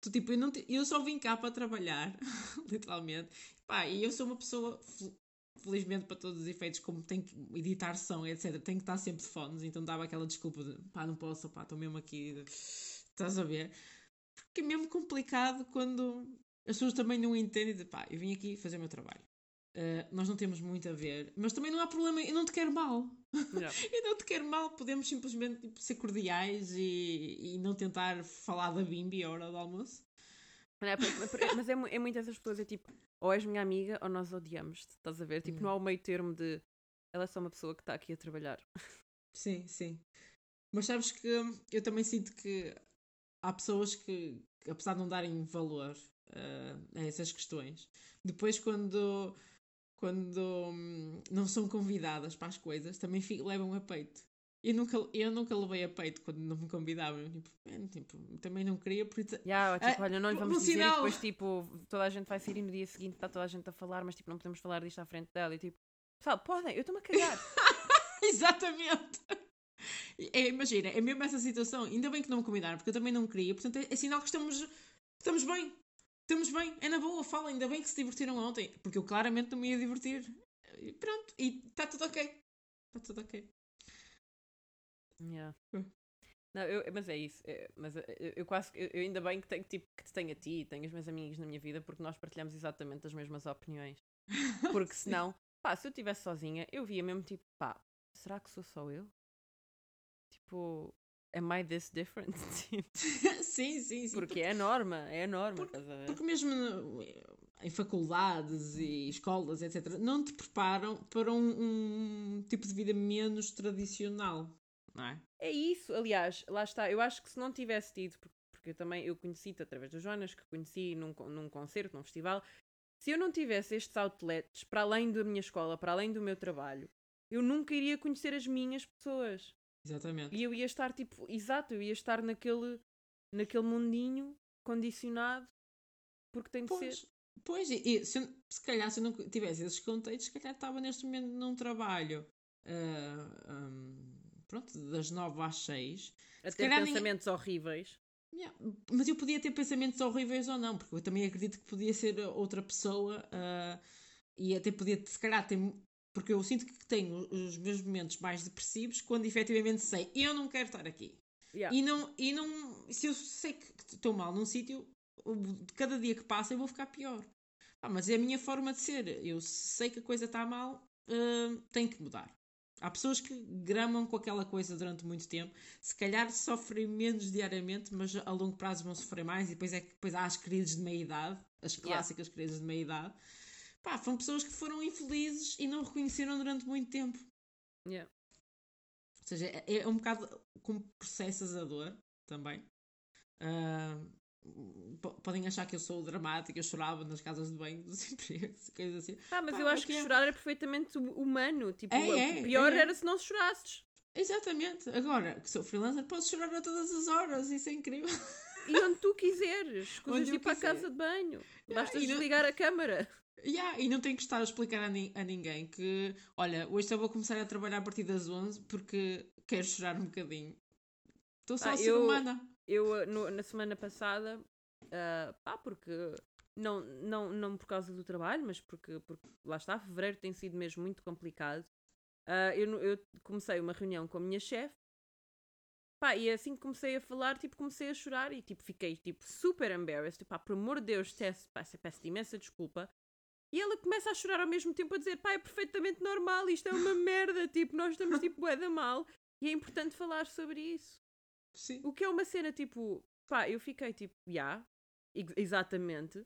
[SPEAKER 2] Tu, tipo, eu, não te, eu só vim cá para trabalhar, [LAUGHS] literalmente. Pá, e eu sou uma pessoa, felizmente para todos os efeitos, como tenho que editar som, etc., tenho que estar sempre de fones, então dava aquela desculpa de pá, não posso, pá, estou mesmo aqui. Estás a ver? Porque é mesmo complicado quando as pessoas também não entendem de pá, eu vim aqui fazer o meu trabalho. Uh, nós não temos muito a ver, mas também não há problema, eu não te quero mal. Yeah. [LAUGHS] eu não te quero mal, podemos simplesmente tipo, ser cordiais e, e não tentar falar da bimbi à hora do almoço.
[SPEAKER 1] É, mas é, é muitas essas pessoas, é tipo, ou és minha amiga ou nós odiamos-te, estás a ver? Tipo, não há o meio termo de ela é só uma pessoa que está aqui a trabalhar.
[SPEAKER 2] Sim, sim. Mas sabes que eu também sinto que há pessoas que, que apesar de não darem valor uh, a essas questões, depois quando, quando hum, não são convidadas para as coisas, também fico, levam a peito. Eu nunca, eu nunca levei a peito quando não me convidavam. Tipo, tipo, também não queria, por isso.
[SPEAKER 1] Yeah, tipo, ah, olha, não lhe vamos dizer sinal... e depois tipo, toda a gente vai sair e no dia seguinte está toda a gente a falar, mas tipo, não podemos falar disto à frente dela. E tipo, pessoal, podem, eu estou-me a cagar. [LAUGHS]
[SPEAKER 2] Exatamente. É, imagina, é mesmo essa situação. Ainda bem que não me convidaram, porque eu também não queria. Portanto, é, é sinal que estamos, estamos bem. Estamos bem. É na boa, fala. Ainda bem que se divertiram ontem. Porque eu claramente não me ia divertir. E pronto. E está tudo ok. Está tudo ok.
[SPEAKER 1] Yeah. Hum. Não, eu, mas é isso. É, mas eu, eu quase. Eu, eu, ainda bem que, tenho, tipo, que te tenho a ti e tenho os meus amigos na minha vida porque nós partilhamos exatamente as mesmas opiniões. [LAUGHS] Porque senão, pá, se eu estivesse sozinha, eu via mesmo tipo, pá, será que sou só eu? Tipo, am I this different? [LAUGHS]
[SPEAKER 2] Tipo, sim, sim, sim.
[SPEAKER 1] Porque é a norma, é a norma.
[SPEAKER 2] Porque, porque mesmo em faculdades e escolas, etc., não te preparam para um, um tipo de vida menos tradicional não é?
[SPEAKER 1] É isso, aliás, lá está. Eu acho que se não tivesse tido, porque eu também eu conheci-te através do Jonas, que conheci num, num concerto, num festival, se eu não tivesse estes outlets para além da minha escola, para além do meu trabalho, eu nunca iria conhecer as minhas pessoas.
[SPEAKER 2] Exatamente.
[SPEAKER 1] E eu ia estar tipo, exato, eu ia estar naquele, naquele mundinho condicionado porque tem de
[SPEAKER 2] pois,
[SPEAKER 1] ser.
[SPEAKER 2] Pois, e, se, se calhar se eu não tivesse esses contextos, se calhar estava neste momento num trabalho. Uh, um, pronto, das nove às seis.
[SPEAKER 1] A ter pensamentos ninguém... horríveis.
[SPEAKER 2] Yeah, mas eu podia ter pensamentos horríveis ou não, porque eu também acredito que podia ser outra pessoa uh, e até podia, se calhar, ter. Porque eu sinto que tenho os meus momentos mais depressivos quando efetivamente sei eu não quero estar aqui. Yeah. E, não, e não. Se eu sei que estou mal num sítio, cada dia que passa eu vou ficar pior. Ah, mas é a minha forma de ser. Eu sei que a coisa está mal, uh, tem que mudar. Há pessoas que gramam com aquela coisa durante muito tempo, se calhar sofrem menos diariamente, mas a longo prazo vão sofrer mais, e depois é que depois há as crises de meia-idade, as clássicas yeah. crises de meia-idade. Pá, foram pessoas que foram infelizes e não reconheceram durante muito tempo.
[SPEAKER 1] Yeah.
[SPEAKER 2] Ou seja, é, é um bocado como processas a dor também. Uh, podem achar que eu sou dramática, eu chorava nas casas de banho dos [LAUGHS] empregos, coisas assim.
[SPEAKER 1] Ah, mas
[SPEAKER 2] Pá,
[SPEAKER 1] eu acho
[SPEAKER 2] o
[SPEAKER 1] que
[SPEAKER 2] é?
[SPEAKER 1] chorar é perfeitamente humano. Tipo,
[SPEAKER 2] É,
[SPEAKER 1] o
[SPEAKER 2] é,
[SPEAKER 1] pior
[SPEAKER 2] é.
[SPEAKER 1] era se não chorasses.
[SPEAKER 2] Exatamente. Agora, que sou freelancer, posso chorar a todas as horas, isso é incrível.
[SPEAKER 1] E onde tu quiseres. [LAUGHS]
[SPEAKER 2] Eu
[SPEAKER 1] ir para a
[SPEAKER 2] quiser.
[SPEAKER 1] casa de banho.
[SPEAKER 2] Yeah,
[SPEAKER 1] Basta
[SPEAKER 2] e não-
[SPEAKER 1] desligar a câmara.
[SPEAKER 2] Yeah, e não tenho que estar a explicar a, ni- a ninguém que, olha, hoje só vou começar a trabalhar a partir das 11 porque quero chorar um bocadinho. Estou só
[SPEAKER 1] Ah,
[SPEAKER 2] a ser
[SPEAKER 1] eu-
[SPEAKER 2] humana.
[SPEAKER 1] Eu, uh, no- na semana passada, ah, pá, porque. Não, não, não por causa do trabalho, mas porque, porque lá está, fevereiro tem sido mesmo muito complicado. Ah, eu, eu comecei uma reunião com a minha chefe, pá, e assim que comecei a falar, tipo, comecei a chorar e tipo, fiquei tipo, super embarrassed. Pá, por amor de Deus, peço, pá, peço-te imensa desculpa. E ela começa a chorar ao mesmo tempo a dizer, pá, é perfeitamente normal, isto é uma merda, tipo, nós estamos tipo da mal e é importante falar sobre isso.
[SPEAKER 2] Sim.
[SPEAKER 1] O que é uma cena tipo, pá, eu fiquei tipo, já, ex- exatamente,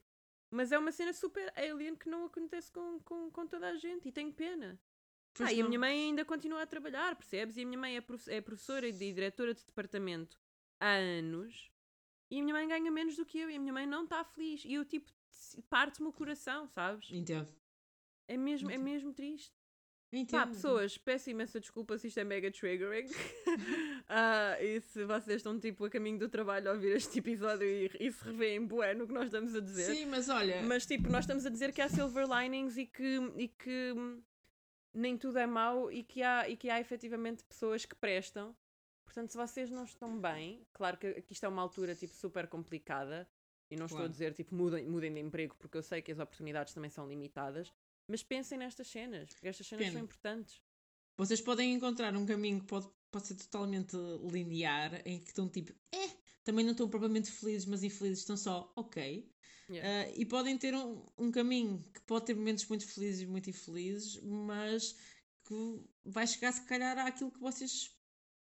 [SPEAKER 1] mas é uma cena super alien que não acontece com, com, com toda a gente e tenho pena.
[SPEAKER 2] Pois
[SPEAKER 1] ah, e a
[SPEAKER 2] não.
[SPEAKER 1] minha mãe ainda continua a trabalhar, percebes? E a minha mãe é, prof- é professora e diretora de departamento há anos e a minha mãe ganha menos do que eu e a minha mãe não está feliz. E eu, tipo, parte-me o coração, sabes?
[SPEAKER 2] Entendo.
[SPEAKER 1] É mesmo, é
[SPEAKER 2] Entendo.
[SPEAKER 1] mesmo triste.
[SPEAKER 2] Entendo.
[SPEAKER 1] Pá, pessoas, peço imensa desculpa se isto é mega triggering. [LAUGHS] Ah, e se vocês estão tipo a caminho do trabalho a ouvir este episódio e, e se revêem bué no que nós estamos a dizer.
[SPEAKER 2] Sim, mas olha,
[SPEAKER 1] Mas tipo, nós estamos a dizer que há silver linings e que, e que nem tudo é mau e que, há, e que há efetivamente pessoas que prestam. Portanto, se vocês não estão bem, claro que, que isto é uma altura tipo super complicada e não estou a
[SPEAKER 2] Claro.
[SPEAKER 1] dizer tipo mudem, mudem de emprego porque eu sei que as oportunidades também são limitadas, mas pensem nestas cenas, porque estas cenas
[SPEAKER 2] Pena.
[SPEAKER 1] são importantes.
[SPEAKER 2] vocês podem encontrar um caminho que pode, pode ser totalmente linear, em que estão tipo, é, também não estão propriamente felizes, mas infelizes, estão só, ok.
[SPEAKER 1] Yeah.
[SPEAKER 2] Ah, e podem ter um, um caminho que pode ter momentos muito felizes e muito infelizes, mas que vai chegar se calhar àquilo que vocês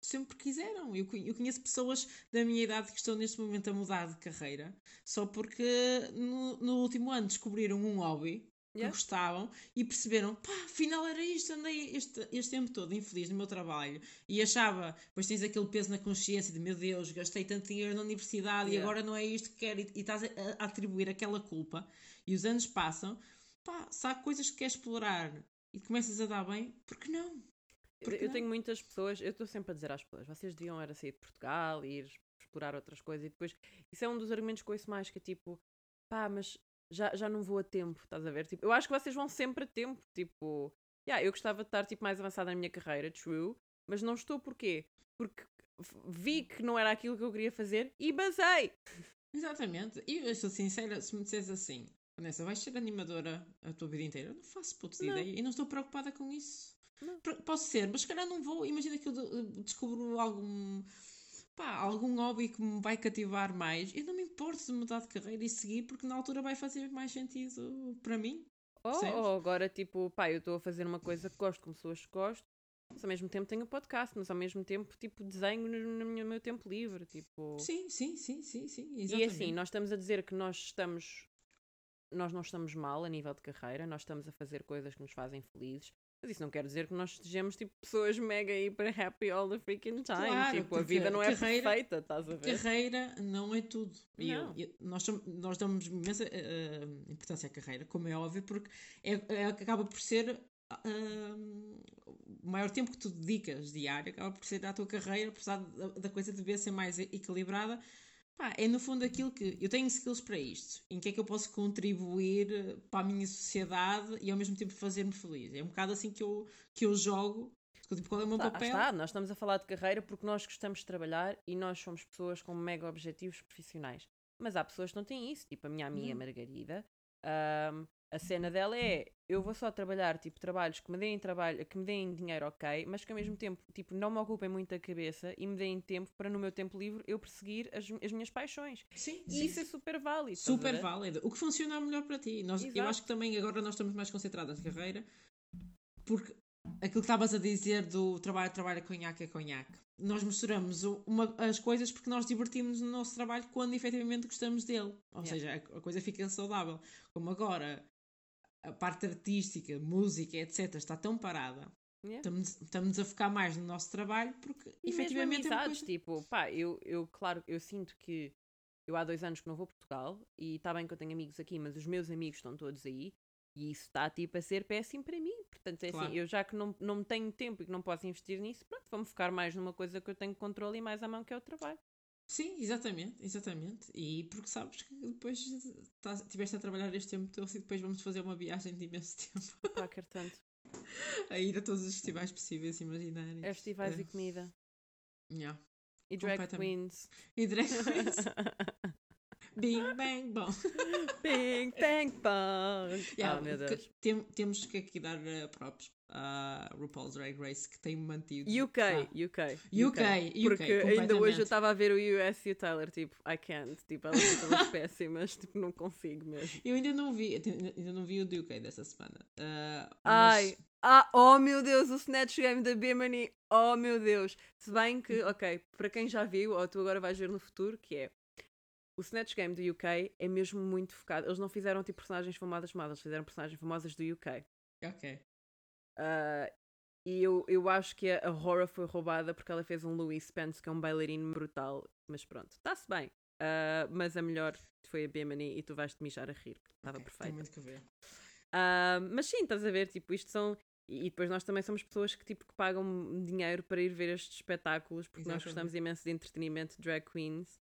[SPEAKER 2] sempre quiseram. Eu, conhe- eu conheço pessoas da minha idade que estão neste momento a mudar de carreira só porque no, no último ano descobriram um hobby que
[SPEAKER 1] Yeah.
[SPEAKER 2] gostavam e perceberam, pá, afinal era isto, andei este, este tempo todo infeliz no meu trabalho e achava, depois tens aquele peso na consciência de meu Deus, gastei tanto dinheiro na universidade e
[SPEAKER 1] Yeah.
[SPEAKER 2] agora não é isto que quero e, e estás a, a atribuir aquela culpa e os anos passam, pá, se há coisas que queres explorar e começas a dar bem, por que não?
[SPEAKER 1] Eu-
[SPEAKER 2] Por que
[SPEAKER 1] eu
[SPEAKER 2] não?
[SPEAKER 1] tenho muitas pessoas, eu estou sempre a dizer às pessoas, vocês deviam era sair de Portugal e ir explorar outras coisas e depois, isso é um dos argumentos que ouço mais, que é tipo, pá, mas já, já não vou a tempo, estás a ver? Tipo, eu acho que vocês vão sempre a tempo, tipo, yeah, eu gostava de estar tipo, mais avançada na minha carreira, true, mas não estou porquê? Porque vi que não era aquilo que eu queria fazer e basei.
[SPEAKER 2] Exatamente. E eu sou sincera, se me disseres assim, Vanessa, vais ser animadora a tua vida inteira? Eu não faço puta ideia e não estou preocupada com isso.
[SPEAKER 1] Não.
[SPEAKER 2] Posso ser, mas se calhar não vou. Imagina que eu de- descubro algum. Pá, algum hobby que me vai cativar mais. Eu não me importo de mudar de carreira e seguir, porque na altura vai fazer mais sentido para mim.
[SPEAKER 1] Ou, agora, tipo, pá, eu estou a fazer uma coisa que gosto com pessoas que gosto, mas ao mesmo tempo tenho podcast, mas ao mesmo tempo, tipo, desenho no, no meu- tempo livre, tipo...
[SPEAKER 2] Sim, sim, sim, sim, sim.
[SPEAKER 1] E
[SPEAKER 2] Exatamente.
[SPEAKER 1] assim, nós estamos a dizer que nós estamos. Nós não estamos mal a nível de carreira, nós estamos a fazer coisas que nos fazem felizes. Mas isso não quer dizer que nós estejamos tipo pessoas mega hiper happy all the freaking time.
[SPEAKER 2] Claro,
[SPEAKER 1] tipo, a vida não é
[SPEAKER 2] carreira-
[SPEAKER 1] perfeita, estás a ver?
[SPEAKER 2] Carreira não é tudo. E eu-
[SPEAKER 1] Não.
[SPEAKER 2] eu- nós, cham- nós damos imensa eh, importância à carreira, como é óbvio, porque é, é- acaba por ser ah, o maior tempo que tu dedicas diário, acaba por ser à tua carreira, apesar da, da coisa dever ser mais equilibrada. Pá, é no fundo aquilo que eu tenho skills para isto, em que é que eu posso contribuir para a minha sociedade e ao mesmo tempo fazer-me feliz. É um bocado assim que eu, que eu jogo. Tipo, qual é o meu
[SPEAKER 1] Tá,
[SPEAKER 2] papel?
[SPEAKER 1] está, nós estamos a falar de carreira porque nós gostamos de trabalhar e nós somos pessoas com mega objetivos profissionais. Mas há pessoas que não têm isso, tipo a minha amiga
[SPEAKER 2] Não.
[SPEAKER 1] Margarida. ahm, a cena dela é eu vou só trabalhar tipo trabalhos que me deem trabalho, que me deem dinheiro, ok, mas que ao mesmo tempo tipo, não me ocupem muito a cabeça e me deem tempo para no meu tempo livre eu perseguir as, as minhas paixões.
[SPEAKER 2] Sim,
[SPEAKER 1] E
[SPEAKER 2] sim,
[SPEAKER 1] isso é super válido.
[SPEAKER 2] Super válido. O que funciona melhor para ti. Nós, eu acho que também agora nós estamos mais concentradas na carreira porque aquilo que estavas a dizer do trabalho, trabalho, conhaque é conhaque. Nós misturamos uma- as coisas porque nós divertimos no nosso trabalho quando efetivamente gostamos dele. Ou
[SPEAKER 1] Yeah.
[SPEAKER 2] seja, a, a coisa fica saudável. Como agora a parte artística, música, etc., está tão parada.
[SPEAKER 1] Yeah.
[SPEAKER 2] Estamos, estamos a focar mais no nosso trabalho porque
[SPEAKER 1] E mesmo
[SPEAKER 2] efetivamente é uma
[SPEAKER 1] amizades,
[SPEAKER 2] coisa...
[SPEAKER 1] tipo, pá, eu, eu, claro, eu sinto que eu há dois anos que não vou a Portugal e está bem que eu tenho amigos aqui, mas os meus amigos estão todos aí e isso está tipo a ser péssimo para mim. Portanto, é
[SPEAKER 2] Claro.
[SPEAKER 1] assim, eu já que não, não tenho tempo e que não posso investir nisso, pronto, vou-me focar mais numa coisa que eu tenho controle e mais à mão que é o trabalho.
[SPEAKER 2] Sim, exatamente, exatamente. E porque sabes que depois estiveste a trabalhar este tempo todo e depois vamos fazer uma viagem de imenso [LAUGHS] tempo
[SPEAKER 1] Pá, tanto.
[SPEAKER 2] a ir a todos os festivais possíveis imaginários.
[SPEAKER 1] É festivais
[SPEAKER 2] É.
[SPEAKER 1] e comida.
[SPEAKER 2] Yeah.
[SPEAKER 1] E drag queens.
[SPEAKER 2] E drag [LAUGHS] queens. Bing bang bom.
[SPEAKER 1] Bing, bang, bang.
[SPEAKER 2] Yeah,
[SPEAKER 1] ah, meu
[SPEAKER 2] que-
[SPEAKER 1] Deus.
[SPEAKER 2] tem- temos que aqui dar uh, props à RuPaul's Drag Race que tem mantido.
[SPEAKER 1] UK,
[SPEAKER 2] Ah,
[SPEAKER 1] UK,
[SPEAKER 2] UK,
[SPEAKER 1] Porque ainda hoje eu estava a ver o US e o Tyler, tipo, I can't, tipo, elas são todas [LAUGHS] péssimas, tipo, não consigo mesmo.
[SPEAKER 2] Eu ainda não vi, ainda não vi o do UK dessa semana. Uh, mas-
[SPEAKER 1] Ai, ah, oh meu Deus, o Snatch Game da Bimini, oh meu Deus. Se bem que, ok, para quem já viu, ou tu agora vais ver no futuro, que é o Snatch Game do UK é mesmo muito focado. Eles não fizeram tipo personagens famosas eles fizeram personagens famosas do UK.
[SPEAKER 2] Ok.
[SPEAKER 1] Ah, e eu, eu acho que a, a Hora foi roubada porque ela fez um Louis Spence, que é um bailarino brutal. Mas pronto, está-se bem. Ah, mas a melhor foi a Bimini e tu vais-te mijar a rir. Estava
[SPEAKER 2] ok,
[SPEAKER 1] perfeita.
[SPEAKER 2] Tem muito que ver.
[SPEAKER 1] Ah, mas sim, estás a ver, tipo, isto são. E, e depois nós também somos pessoas que, tipo, que pagam dinheiro para ir ver estes espetáculos porque nós
[SPEAKER 2] Exatamente.
[SPEAKER 1] gostamos imenso de entretenimento, drag queens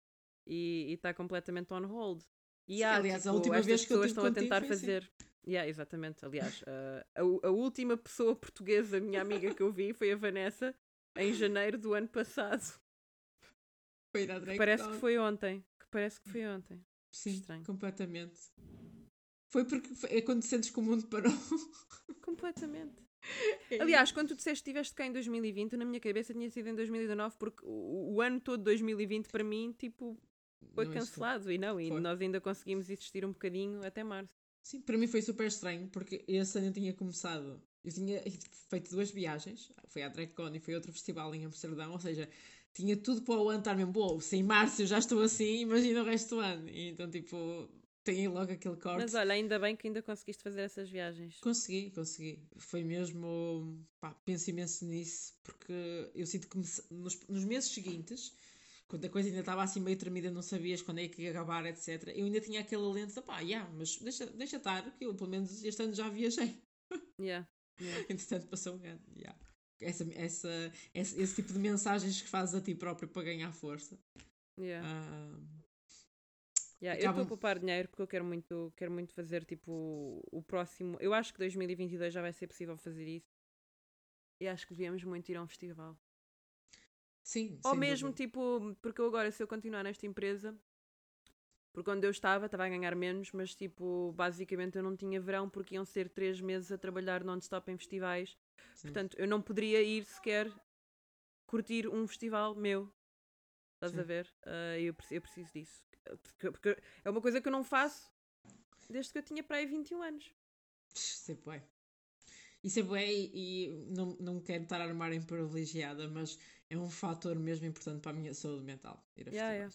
[SPEAKER 1] e está completamente on hold. E
[SPEAKER 2] Sim,
[SPEAKER 1] há,
[SPEAKER 2] aliás, a
[SPEAKER 1] tipo,
[SPEAKER 2] última
[SPEAKER 1] estas
[SPEAKER 2] vez que eu
[SPEAKER 1] pessoas
[SPEAKER 2] tive
[SPEAKER 1] estão a tentar
[SPEAKER 2] assim.
[SPEAKER 1] Yeah, exatamente. Aliás, ah, a, a última pessoa portuguesa, minha amiga que eu vi, foi a Vanessa em janeiro do ano passado.
[SPEAKER 2] Foi à
[SPEAKER 1] Que parece que foi ontem. Que parece que foi ontem.
[SPEAKER 2] Sim,
[SPEAKER 1] estranho.
[SPEAKER 2] completamente. Foi porque foi- é quando sentes que o mundo parou. [LAUGHS]
[SPEAKER 1] Completamente. Aliás, quando tu disseste que estiveste cá em 2020, na minha cabeça tinha sido em 2019, porque o, o ano todo de 2020 para mim, tipo, foi
[SPEAKER 2] Não, isso
[SPEAKER 1] cancelado. E não, e
[SPEAKER 2] Foi.
[SPEAKER 1] nós ainda conseguimos existir um bocadinho até março.
[SPEAKER 2] Sim, para mim foi super estranho porque esse ano eu tinha começado. Eu tinha feito duas viagens, foi à DragCon e foi outro festival em Amsterdão, ou seja, tinha tudo para o ano estar mesmo, "Uou, se em março eu já estou assim, imagina o resto do ano. E então, tipo, tem logo aquele corte.
[SPEAKER 1] Mas olha, ainda bem que ainda conseguiste fazer essas viagens.
[SPEAKER 2] Consegui, consegui. Foi mesmo. Pá, penso imenso nisso, porque eu sinto que me nos, nos meses seguintes, quando a coisa ainda estava assim meio tremida, não sabias quando é que ia acabar, etc. Eu ainda tinha aquele alento de pá, yeah, mas deixa, deixa estar, que eu pelo menos este ano já viajei. [LAUGHS]
[SPEAKER 1] Yeah. yeah.
[SPEAKER 2] Entretanto, passou um ano. Yeah. Essa, essa, esse, esse tipo de mensagens que fazes a ti próprio para ganhar força.
[SPEAKER 1] yeah.
[SPEAKER 2] Ah,
[SPEAKER 1] Yeah, eu estou a poupar dinheiro porque eu quero muito, quero muito fazer tipo o, o próximo. Eu acho que 2022 já vai ser possível fazer isso. E acho que devíamos muito ir a um festival.
[SPEAKER 2] Sim,
[SPEAKER 1] Ou mesmo
[SPEAKER 2] dúvida.
[SPEAKER 1] tipo, porque eu agora, se eu continuar nesta empresa, porque onde eu estava, estava a ganhar menos, mas tipo, basicamente eu não tinha verão porque iam ser três meses a trabalhar non-stop em festivais.
[SPEAKER 2] Sim.
[SPEAKER 1] Portanto, eu não poderia ir sequer curtir um festival meu. Estás a
[SPEAKER 2] Sim.
[SPEAKER 1] ver? Ah, eu, eu preciso disso. Porque, porque é uma coisa que eu não faço desde que eu tinha para aí 21 anos.
[SPEAKER 2] Isso é bué. Isso é bué e, e não, não quero estar a armar em privilegiada, mas é um fator mesmo importante para a minha saúde mental. Ir a
[SPEAKER 1] Yeah, yeah.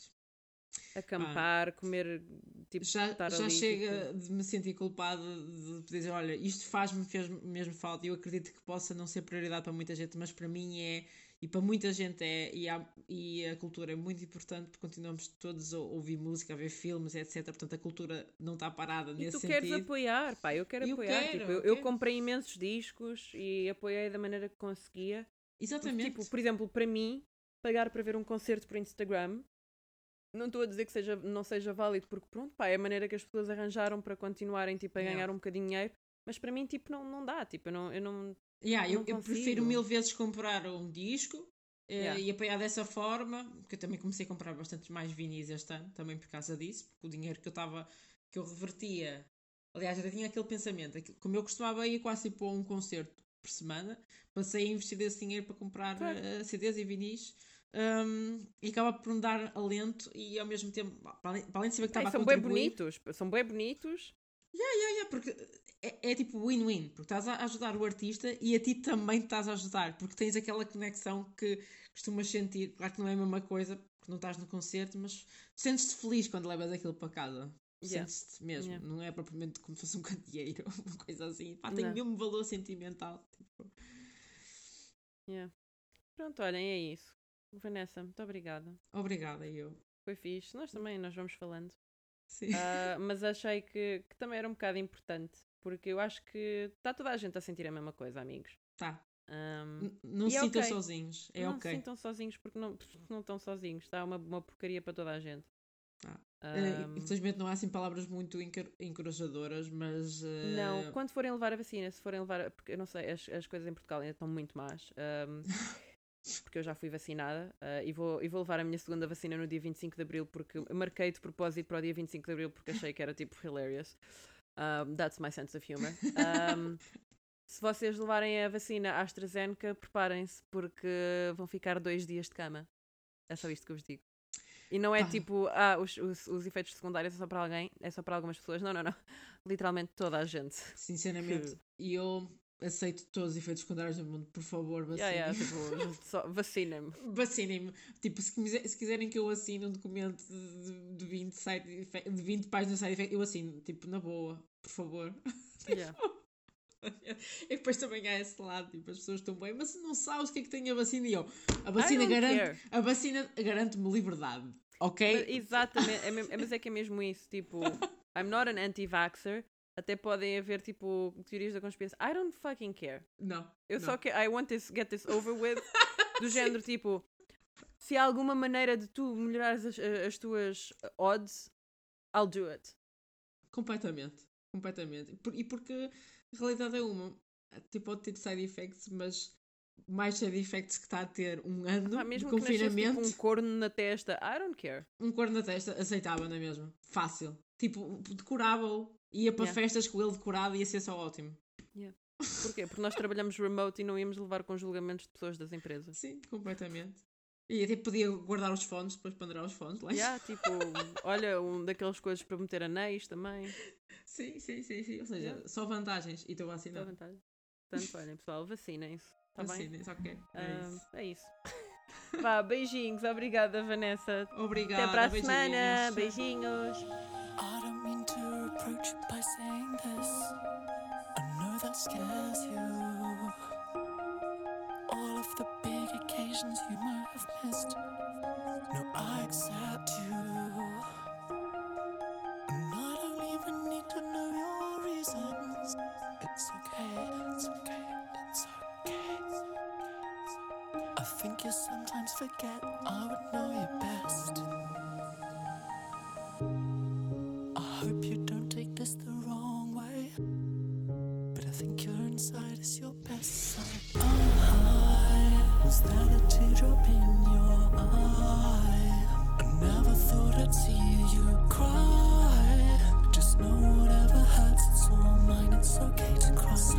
[SPEAKER 1] Acampar, comer, tipo,
[SPEAKER 2] Já,
[SPEAKER 1] estar
[SPEAKER 2] já
[SPEAKER 1] ali.
[SPEAKER 2] chega
[SPEAKER 1] tipo,
[SPEAKER 2] de me sentir culpada de dizer, olha, isto faz-me mesmo falta e eu acredito que possa não ser prioridade para muita gente, mas para mim é, e para muita gente é, e, há- e a cultura é muito importante porque continuamos todos a ouvir música, a ver filmes, etc. Portanto, a cultura não está parada
[SPEAKER 1] E
[SPEAKER 2] nesse
[SPEAKER 1] tu queres
[SPEAKER 2] sentido.
[SPEAKER 1] apoiar, pá, eu quero
[SPEAKER 2] Eu
[SPEAKER 1] apoiar.
[SPEAKER 2] quero,
[SPEAKER 1] tipo,
[SPEAKER 2] eu
[SPEAKER 1] eu, eu comprei imensos discos e apoiei da maneira que conseguia. Porque,
[SPEAKER 2] Exatamente.
[SPEAKER 1] Tipo, por exemplo, para mim, pagar para ver um concerto por Instagram, não estou a dizer que seja, não seja válido, porque pronto, pá, é a maneira que as pessoas arranjaram para continuarem tipo, a
[SPEAKER 2] Yeah.
[SPEAKER 1] ganhar um bocadinho de dinheiro, mas para mim, tipo, não, não dá, tipo, eu não, eu não
[SPEAKER 2] Yeah, eu,
[SPEAKER 1] Não
[SPEAKER 2] eu prefiro mil vezes comprar um disco eh,
[SPEAKER 1] Yeah.
[SPEAKER 2] e apoiar dessa forma, porque eu também comecei a comprar bastante mais vinis este ano, também por causa disso, porque o dinheiro que eu estava, que eu revertia, aliás, eu tinha aquele pensamento, como eu costumava ir quase para um concerto por semana, passei a investir esse dinheiro para comprar
[SPEAKER 1] Claro.
[SPEAKER 2] eh, CDs e vinis. hum, e acaba por me dar alento e ao mesmo tempo, para além, para além de saber que
[SPEAKER 1] Ai,
[SPEAKER 2] estava a
[SPEAKER 1] são bem
[SPEAKER 2] contribuir,
[SPEAKER 1] bonitos, são bem bonitos.
[SPEAKER 2] é, é, porque é, é tipo win-win, porque estás a ajudar o artista e a ti também estás a ajudar, porque tens aquela conexão que costumas sentir. Claro que não é a mesma coisa, porque não estás no concerto, mas sentes-te feliz quando levas aquilo para casa.
[SPEAKER 1] Yeah.
[SPEAKER 2] Sentes-te mesmo,
[SPEAKER 1] Yeah.
[SPEAKER 2] não é propriamente como se fosse um candeeiro, [LAUGHS] uma coisa assim. Pá, tem o mesmo valor sentimental. Tipo.
[SPEAKER 1] Yeah. Pronto, olhem, é isso. Vanessa, muito obrigada.
[SPEAKER 2] Obrigada, eu.
[SPEAKER 1] foi fixe. Nós também, nós vamos falando.
[SPEAKER 2] Sim.
[SPEAKER 1] Ah, [LAUGHS] mas achei que, que também era um bocado importante, porque eu acho que está toda a gente a sentir a mesma coisa, amigos.
[SPEAKER 2] Tá. N- Não se
[SPEAKER 1] é
[SPEAKER 2] sintam
[SPEAKER 1] ok.
[SPEAKER 2] sozinhos. É
[SPEAKER 1] não
[SPEAKER 2] ok.
[SPEAKER 1] se sintam sozinhos porque não, não estão sozinhos. Está uma, uma porcaria para toda a gente.
[SPEAKER 2] Ah.
[SPEAKER 1] Ahm,
[SPEAKER 2] Eh, infelizmente não há assim palavras muito encorajadoras, mas. eh,
[SPEAKER 1] Não, quando forem levar a vacina, se forem levar. Porque eu não sei, as, as coisas em Portugal ainda estão muito más. ahm, [LAUGHS] porque eu já fui vacinada ah, e, vou, e vou levar a minha segunda vacina no dia 25 de Abril, porque marquei de propósito para o dia 25 de Abril porque achei que era tipo hilarious. Um, that's my sense of humor. Um, [LAUGHS] se vocês levarem a vacina AstraZeneca, preparem-se porque vão ficar dois dias de cama. É só isto que eu vos digo. E não é
[SPEAKER 2] Pá.
[SPEAKER 1] tipo, ah, os, os, os efeitos secundários é só para alguém, é só para algumas pessoas. Não, não, não. [LAUGHS] Literalmente toda a gente.
[SPEAKER 2] Sinceramente, [LAUGHS] e eu aceito todos os efeitos secundários do mundo, por favor, vacinem.
[SPEAKER 1] Yeah, yeah, tipo, [LAUGHS] vacinem-me.
[SPEAKER 2] Vacinem-me. Tipo, se, quiser- se quiserem que eu assine um documento de, de, 20, side de 20 páginas de side effect, eu assino. Tipo, na boa, por favor.
[SPEAKER 1] Yeah. [LAUGHS]
[SPEAKER 2] E depois também há esse lado, tipo, as pessoas estão bem, mas se não sabes o que é que tem a vacina, e eu, a vacina garante,
[SPEAKER 1] care.
[SPEAKER 2] a vacina garante-me liberdade, ok?
[SPEAKER 1] Mas, exatamente, é mesmo- é- mas é que é mesmo isso. Tipo, [LAUGHS] I'm not an anti-vaxxer. Até podem haver, tipo, teorias da conspiração. I don't fucking care.
[SPEAKER 2] Não.
[SPEAKER 1] Eu
[SPEAKER 2] não.
[SPEAKER 1] só quero. I want to get this over with. [LAUGHS] Do género, tipo, se há alguma maneira de tu melhorares as, as tuas odds, I'll do it.
[SPEAKER 2] Completamente. Completamente. E porque realidade é uma. Tipo, pode ter side effects, mas mais side effects que está a ter um ano
[SPEAKER 1] Ah,
[SPEAKER 2] de
[SPEAKER 1] mesmo nascesse
[SPEAKER 2] confinamento,
[SPEAKER 1] tipo, um corno na testa, I don't care.
[SPEAKER 2] um corno na testa, aceitava, não é mesmo? Fácil. Tipo, decorável. Ia para
[SPEAKER 1] Yeah.
[SPEAKER 2] festas com ele decorado e ia ser só ótimo.
[SPEAKER 1] Porquê? Porque nós trabalhamos remote e não íamos levar com julgamentos de pessoas das empresas.
[SPEAKER 2] Sim, completamente. E até podia guardar os fones, depois pendurar os fones lá.
[SPEAKER 1] Yeah, tipo, [LAUGHS] olha, um daquelas coisas para meter anéis também.
[SPEAKER 2] Sim, sim, sim, sim. Ou seja,
[SPEAKER 1] Yeah.
[SPEAKER 2] só vantagens. E estou vacinado.
[SPEAKER 1] vantagem. Portanto, olhem, pessoal, vacinem-se. Tá bem?
[SPEAKER 2] Vacinem, só que é
[SPEAKER 1] Ah,
[SPEAKER 2] isso.
[SPEAKER 1] é isso. Vá, beijinhos. Obrigada, Vanessa.
[SPEAKER 2] Obrigada.
[SPEAKER 1] Até para a semana.
[SPEAKER 2] beijinhos.
[SPEAKER 1] Beijinhos.
[SPEAKER 3] I don't mean to approach you by saying this. I know that scares you. The big occasions you might have missed. No, I accept you. And I don't even need to know your reasons. It's okay, it's okay, it's okay. I think you sometimes forget I would know you best. I hope you okay to cry. Just know whatever hurts, it's all mine, it's okay to cross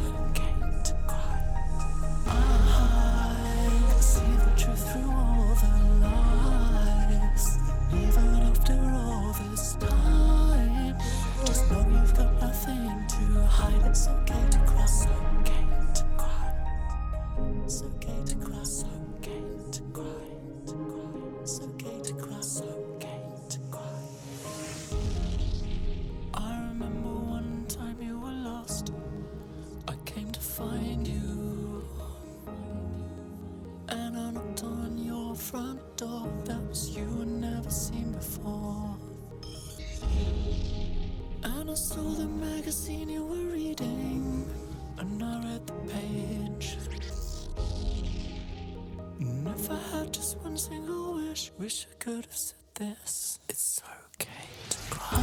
[SPEAKER 3] find you. And I knocked on your front door. That was you I'd never seen before. And I saw the magazine you were reading. And I read the page. And if I had just one single wish, wish I could have said this. It's okay to cry.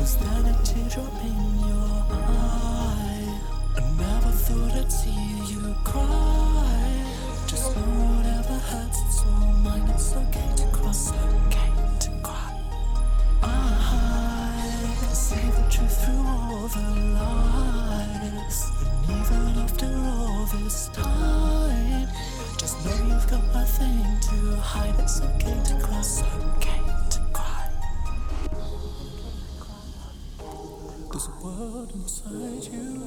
[SPEAKER 3] Was that a teardrop in your eye? Thought I'd see you cry. Just know whatever hurts, it's all mine. It's okay to cry. It's okay to cry. I see the truth through all the lies. And even after all this time, just know you've got nothing to hide. It's okay to okay to cry. There's a world inside you.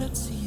[SPEAKER 3] that's